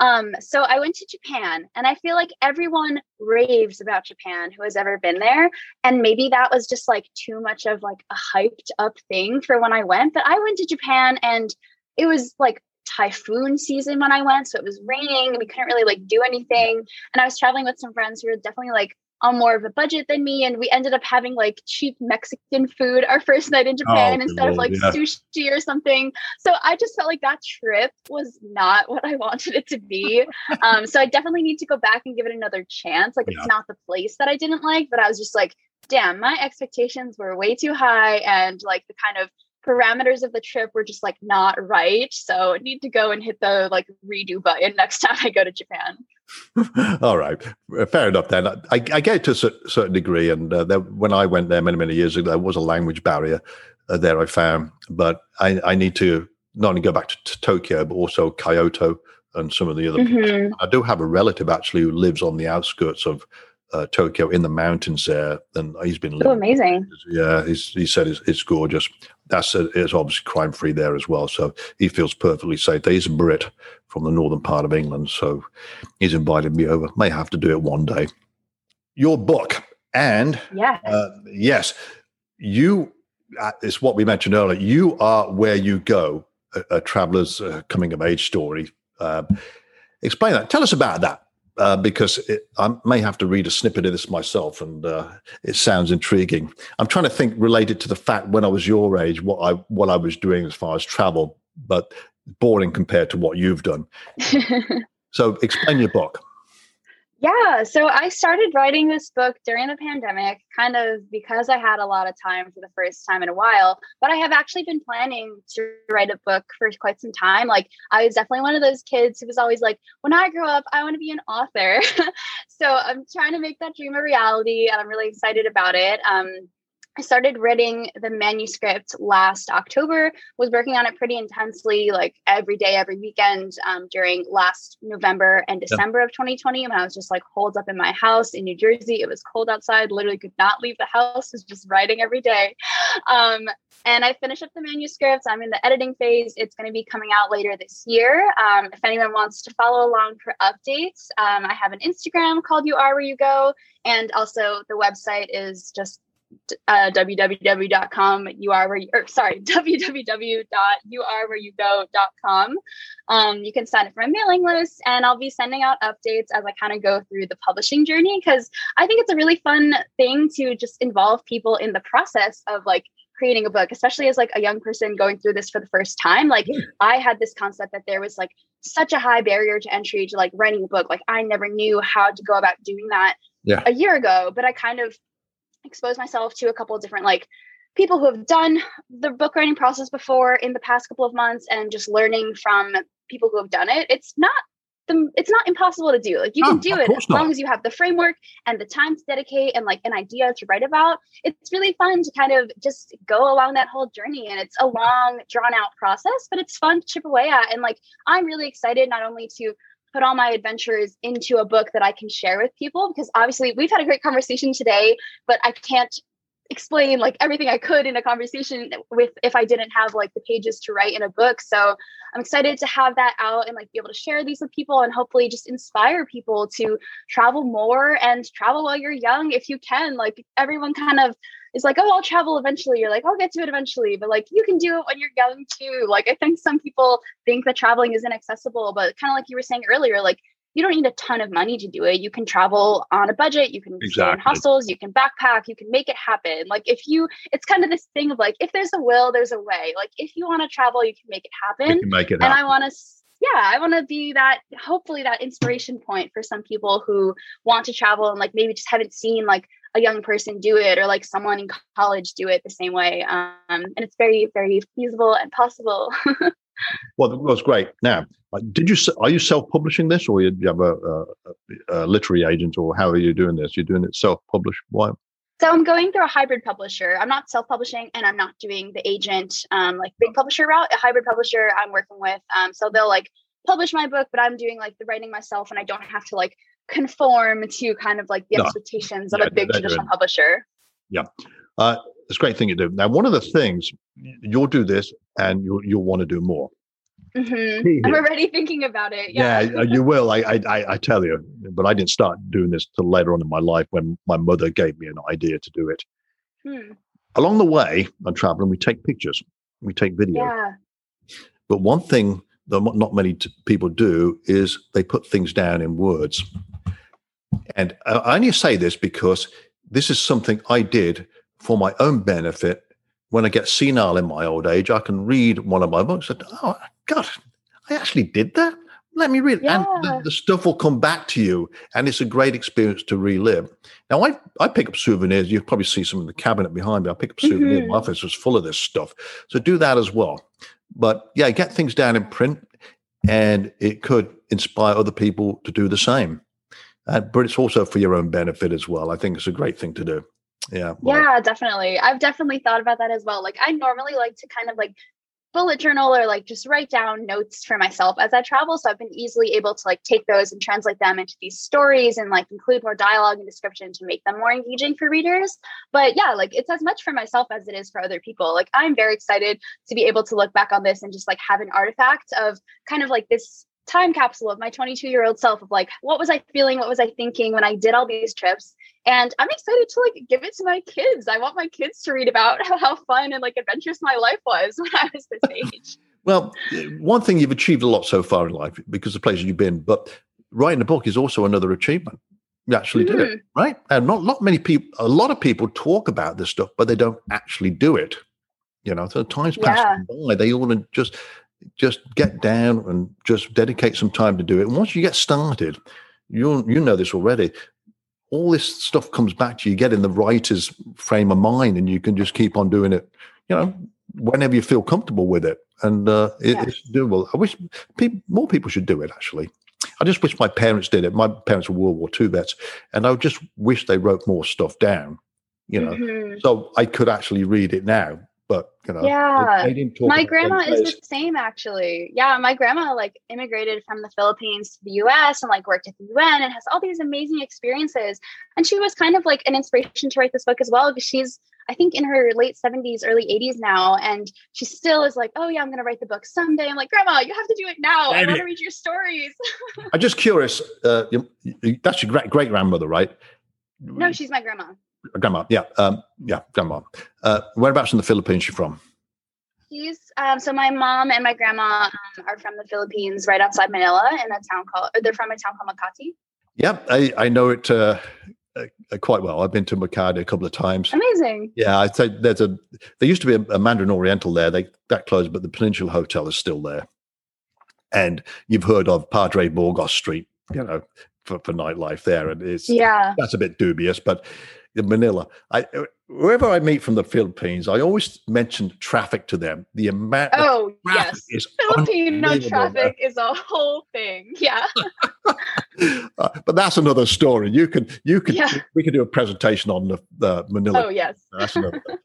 Um, so I went to Japan and I feel like everyone raves about Japan who has ever been there. And maybe that was just like too much of like a hyped up thing for when I went. But I went to Japan and it was like typhoon season when I went. So it was raining. And we couldn't really like do anything. And I was traveling with some friends who were definitely like on more of a budget than me and we ended up having like cheap mexican food our first night in oh, japan oh, instead Lord, of like yeah. sushi or something so i just felt like that trip was not what i wanted it to be um, so i definitely need to go back and give it another chance like yeah. it's not the place that i didn't like but i was just like damn my expectations were way too high and like the kind of parameters of the trip were just like not right. So I need to go and hit the like redo button next time I go to Japan. All right, fair enough. Then I, I get it to a certain degree, and uh, there, when I went there many many years ago, there was a language barrier uh, there. I found, but I, I need to not only go back to, to, Tokyo but also Kyoto and some of the other. Mm-hmm. I do have a relative actually who lives on the outskirts of uh, Tokyo in the mountains there, and he's been. Oh, amazing! Yeah, he said it's, it's gorgeous. That's a, it's obviously crime free there as well, so he feels perfectly safe. He's a Brit from the northern part of England, so he's invited me over. May have to do it one day. Your book, and yeah, uh, yes, you. Uh, it's what we mentioned earlier. You are where you go. A, a traveler's uh, coming of age story. Uh, explain that. Tell us about that uh, because it, I may have to read a snippet of this myself, and uh, it sounds intriguing. I'm trying to think related to the fact when I was your age, what I what I was doing as far as travel, but boring compared to what you've done. so, explain your book. Yeah, so I started writing this book during the pandemic, kind of because I had a lot of time for the first time in a while. But I have actually been planning to write a book for quite some time. Like, I was definitely one of those kids who was always like, when I grow up, I want to be an author. so I'm trying to make that dream a reality, and I'm really excited about it. Um, I started writing the manuscript last October, was working on it pretty intensely, like every day, every weekend um, during last November and December yep. of 2020. When I was just like holed up in my house in New Jersey, it was cold outside, literally could not leave the house, was just writing every day. Um, and I finished up the manuscript. I'm in the editing phase. It's going to be coming out later this year. Um, if anyone wants to follow along for updates, um, I have an Instagram called You Are Where You Go. And also the website is just uh, www.com you are where you or sorry www.youarewhereyougo.com um, you can sign up for my mailing list and i'll be sending out updates as i kind of go through the publishing journey because i think it's a really fun thing to just involve people in the process of like creating a book especially as like a young person going through this for the first time. Like i had this concept that there was like such a high barrier to entry to like writing a book. Like i never knew how to go about doing that yeah. a year ago but i kind of expose myself to a couple of different like people who have done the book writing process before in the past couple of months and just learning from people who have done it it's not the, it's not impossible to do. Like you can do it as long as you have the framework and the time to dedicate and like an idea to write about. It's really fun to kind of just go along that whole journey and it's a long drawn out process but it's fun to chip away at and like i'm really excited not only to put all my adventures into a book that I can share with people because obviously we've had a great conversation today, but I can't explain like everything I could in a conversation with if I didn't have like the pages to write in a book. So I'm excited to have that out and like be able to share these with people and hopefully just inspire people to travel more and travel while you're young if you can. Like everyone kind of is like, oh, I'll travel eventually. You're like, I'll get to it eventually. But like, you can do it when you're young too. Like, I think some people think that traveling is inaccessible, but kind of like you were saying earlier, like, you don't need a ton of money to do it. You can travel on a budget. You can exactly. stay in hostels. You can backpack. You can make it happen. Like if you, it's kind of this thing of like, if there's a will, there's a way. Like if you want to travel, you can make it happen. make it happen. And I want to yeah, I want to be that hopefully that inspiration point for some people who want to travel and like maybe just haven't seen like a young person do it or like someone in college do it the same way. Um, and it's very, very feasible and possible. well, that's great. Now, did you are you self publishing this, or you have a, a, a, literary agent, or how are you doing this? You're doing it self published. Why? So I'm going through a hybrid publisher. I'm not self publishing, and I'm not doing the agent um, like big publisher route. A hybrid publisher I'm working with, um, so they'll like publish my book, but I'm doing like the writing myself, and I don't have to like conform to kind of like the no. expectations of yeah, a big traditional publisher. Yeah. Uh, it's a great thing you do. Now, one of the things you'll do this, and you'll you'll want to do more. Mm-hmm. I'm already thinking about it. Yeah, yeah you will. I, I I tell you, but I didn't start doing this till later on in my life when my mother gave me an idea to do it. Hmm. Along the way, on traveling, we take pictures, we take video. Yeah. But one thing that not many t- people do is they put things down in words. And I only say this because this is something I did for my own benefit. When I get senile in my old age, I can read one of my books and, oh, God, I actually did that. Let me read. Yeah. And the, the, stuff will come back to you. And it's a great experience to relive. Now, I, I pick up souvenirs. You probably see some in the cabinet behind me. I pick up souvenirs. Mm-hmm. My office is full of this stuff. So do that as well. But yeah, get things down in print and it could inspire other people to do the same. Uh, but it's also for your own benefit as well. I think it's a great thing to do. Yeah. Well, yeah, definitely. I've definitely thought about that as well. Like I normally like to kind of like bullet journal or like just write down notes for myself as I travel. So I've been easily able to like take those and translate them into these stories and like include more dialogue and description to make them more engaging for readers. But yeah, like it's as much for myself as it is for other people. Like I'm very excited to be able to look back on this and just like have an artifact of kind of like this time capsule of my 22 year old self of like what was i feeling what was i thinking when i did all these trips? And i'm excited to like give it to my kids. I want my kids to read about how, how fun and like adventurous my life was when i was this age. Well one thing you've achieved a lot so far in life because the places you've been but writing a book is also another achievement. You actually mm-hmm. did it right? And not not many people a lot of people talk about this stuff but they don't actually do it. You know so times pass yeah. by. They all just just get down and just dedicate some time to do it. And once you get started, you you know this already. All this stuff comes back to you. You get in the writer's frame of mind, and you can just keep on doing it. You know, whenever you feel comfortable with it, and uh, it, yeah. it's doable. I wish people, more people should do it. Actually, I just wish my parents did it. My parents were World War II vets, and I just wish they wrote more stuff down. You know, mm-hmm. so I could actually read it now but you know? Yeah. my grandma is the same actually. Yeah my grandma like immigrated from the philippines to the us and like worked at the un and has all these amazing experiences. And she was kind of like an inspiration to write this book as well because she's i think in her late 70s early 80s now and she still is like oh yeah i'm going to write the book someday. I'm like grandma you have to do it now. I want to read your stories. I'm just curious uh, you, you, that's your great great grandmother right? No she's my grandma grandma, yeah, um, yeah, grandma. Uh, whereabouts in the Philippines you from? She's um, so my mom and my grandma um, are from the Philippines, right outside Manila, in a town called. They're from a town called Makati. Yeah, I, I know it uh, uh, quite well. I've been to Makati a couple of times. Amazing. Yeah, I'd say there's a. There used to be a, a Mandarin Oriental there. They that closed, but the Peninsula Hotel is still there. And you've heard of Padre Burgos Street, you know, for, for nightlife there, and it's yeah, that's a bit dubious, but Manila. I wherever I meet from the Philippines, I always mention traffic to them. The amount. Oh yes, is Filipino traffic is a whole thing. Yeah. uh, but that's another story. You can you can yeah. we can do a presentation on the, the Manila. Oh yes. That's another thing.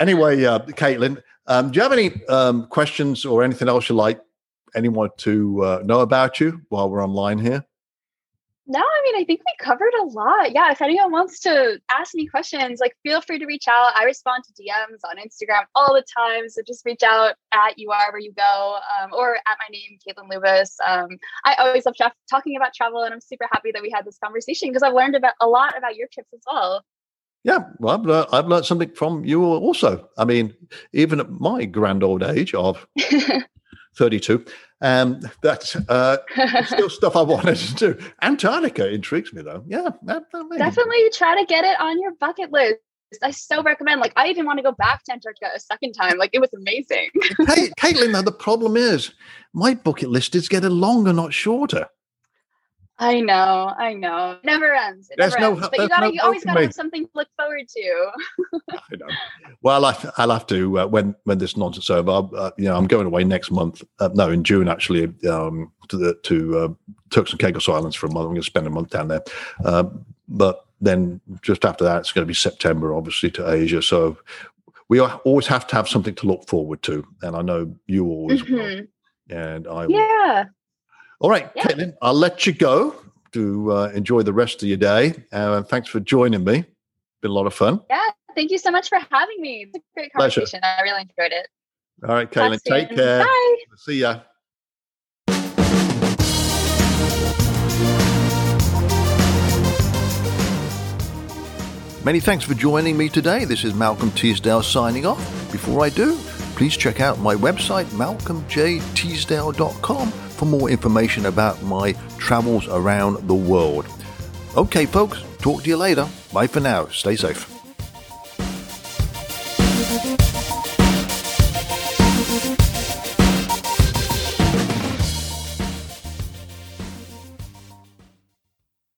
Anyway, uh, Caitlin, um, do you have any um, questions or anything else you like anyone to uh, know about you while we're online here? No, I mean, I think we covered a lot. Yeah, if anyone wants to ask me questions, like feel free to reach out. I respond to DMs on Instagram all the time. So just reach out at you are where you go um, or at my name, Caitlin Lubis. Um, I always love talking about travel, and I'm super happy that we had this conversation because I've learned about a lot about your trips as well. Yeah, well, I've learned, I've learned something from you also. I mean, even at my grand old age of 32. Um, that's uh, still stuff I wanted to do. Antarctica intrigues me though. Yeah, that, that definitely try to get it on your bucket list. I so recommend. Like, I even want to go back to Antarctica a second time. Like, it was amazing. hey, Caitlin, though, the problem is my bucket list is getting longer, not shorter. I know, I know. It never ends. It there's never no, ends. But you gotta, no you always gotta have something to look forward to. I know. Well, I, will have to uh, when when this nonsense over. Uh, you know, I'm going away next month. Uh, no, in June actually um, to the to uh, Turks and Caicos Islands for a month. I'm going to spend a month down there. Uh, but then just after that, it's going to be September, obviously, to Asia. So we always have to have something to look forward to, and I know you always mm-hmm. will. And I will. All right, yeah. Caitlin, I'll let you go to uh, enjoy the rest of your day. Uh, thanks for joining me. Been a lot of fun. Yeah, thank you so much for having me. It's a great conversation. Pleasure. I really enjoyed it. All right, Caitlin, take care. Bye. See ya. Many thanks for joining me today. This is Malcolm Teasdale signing off. Before I do, please check out my website, malcolmjteasdale.com, for more information about my travels around the world. Okay, folks, talk to you later. Bye for now. Stay safe.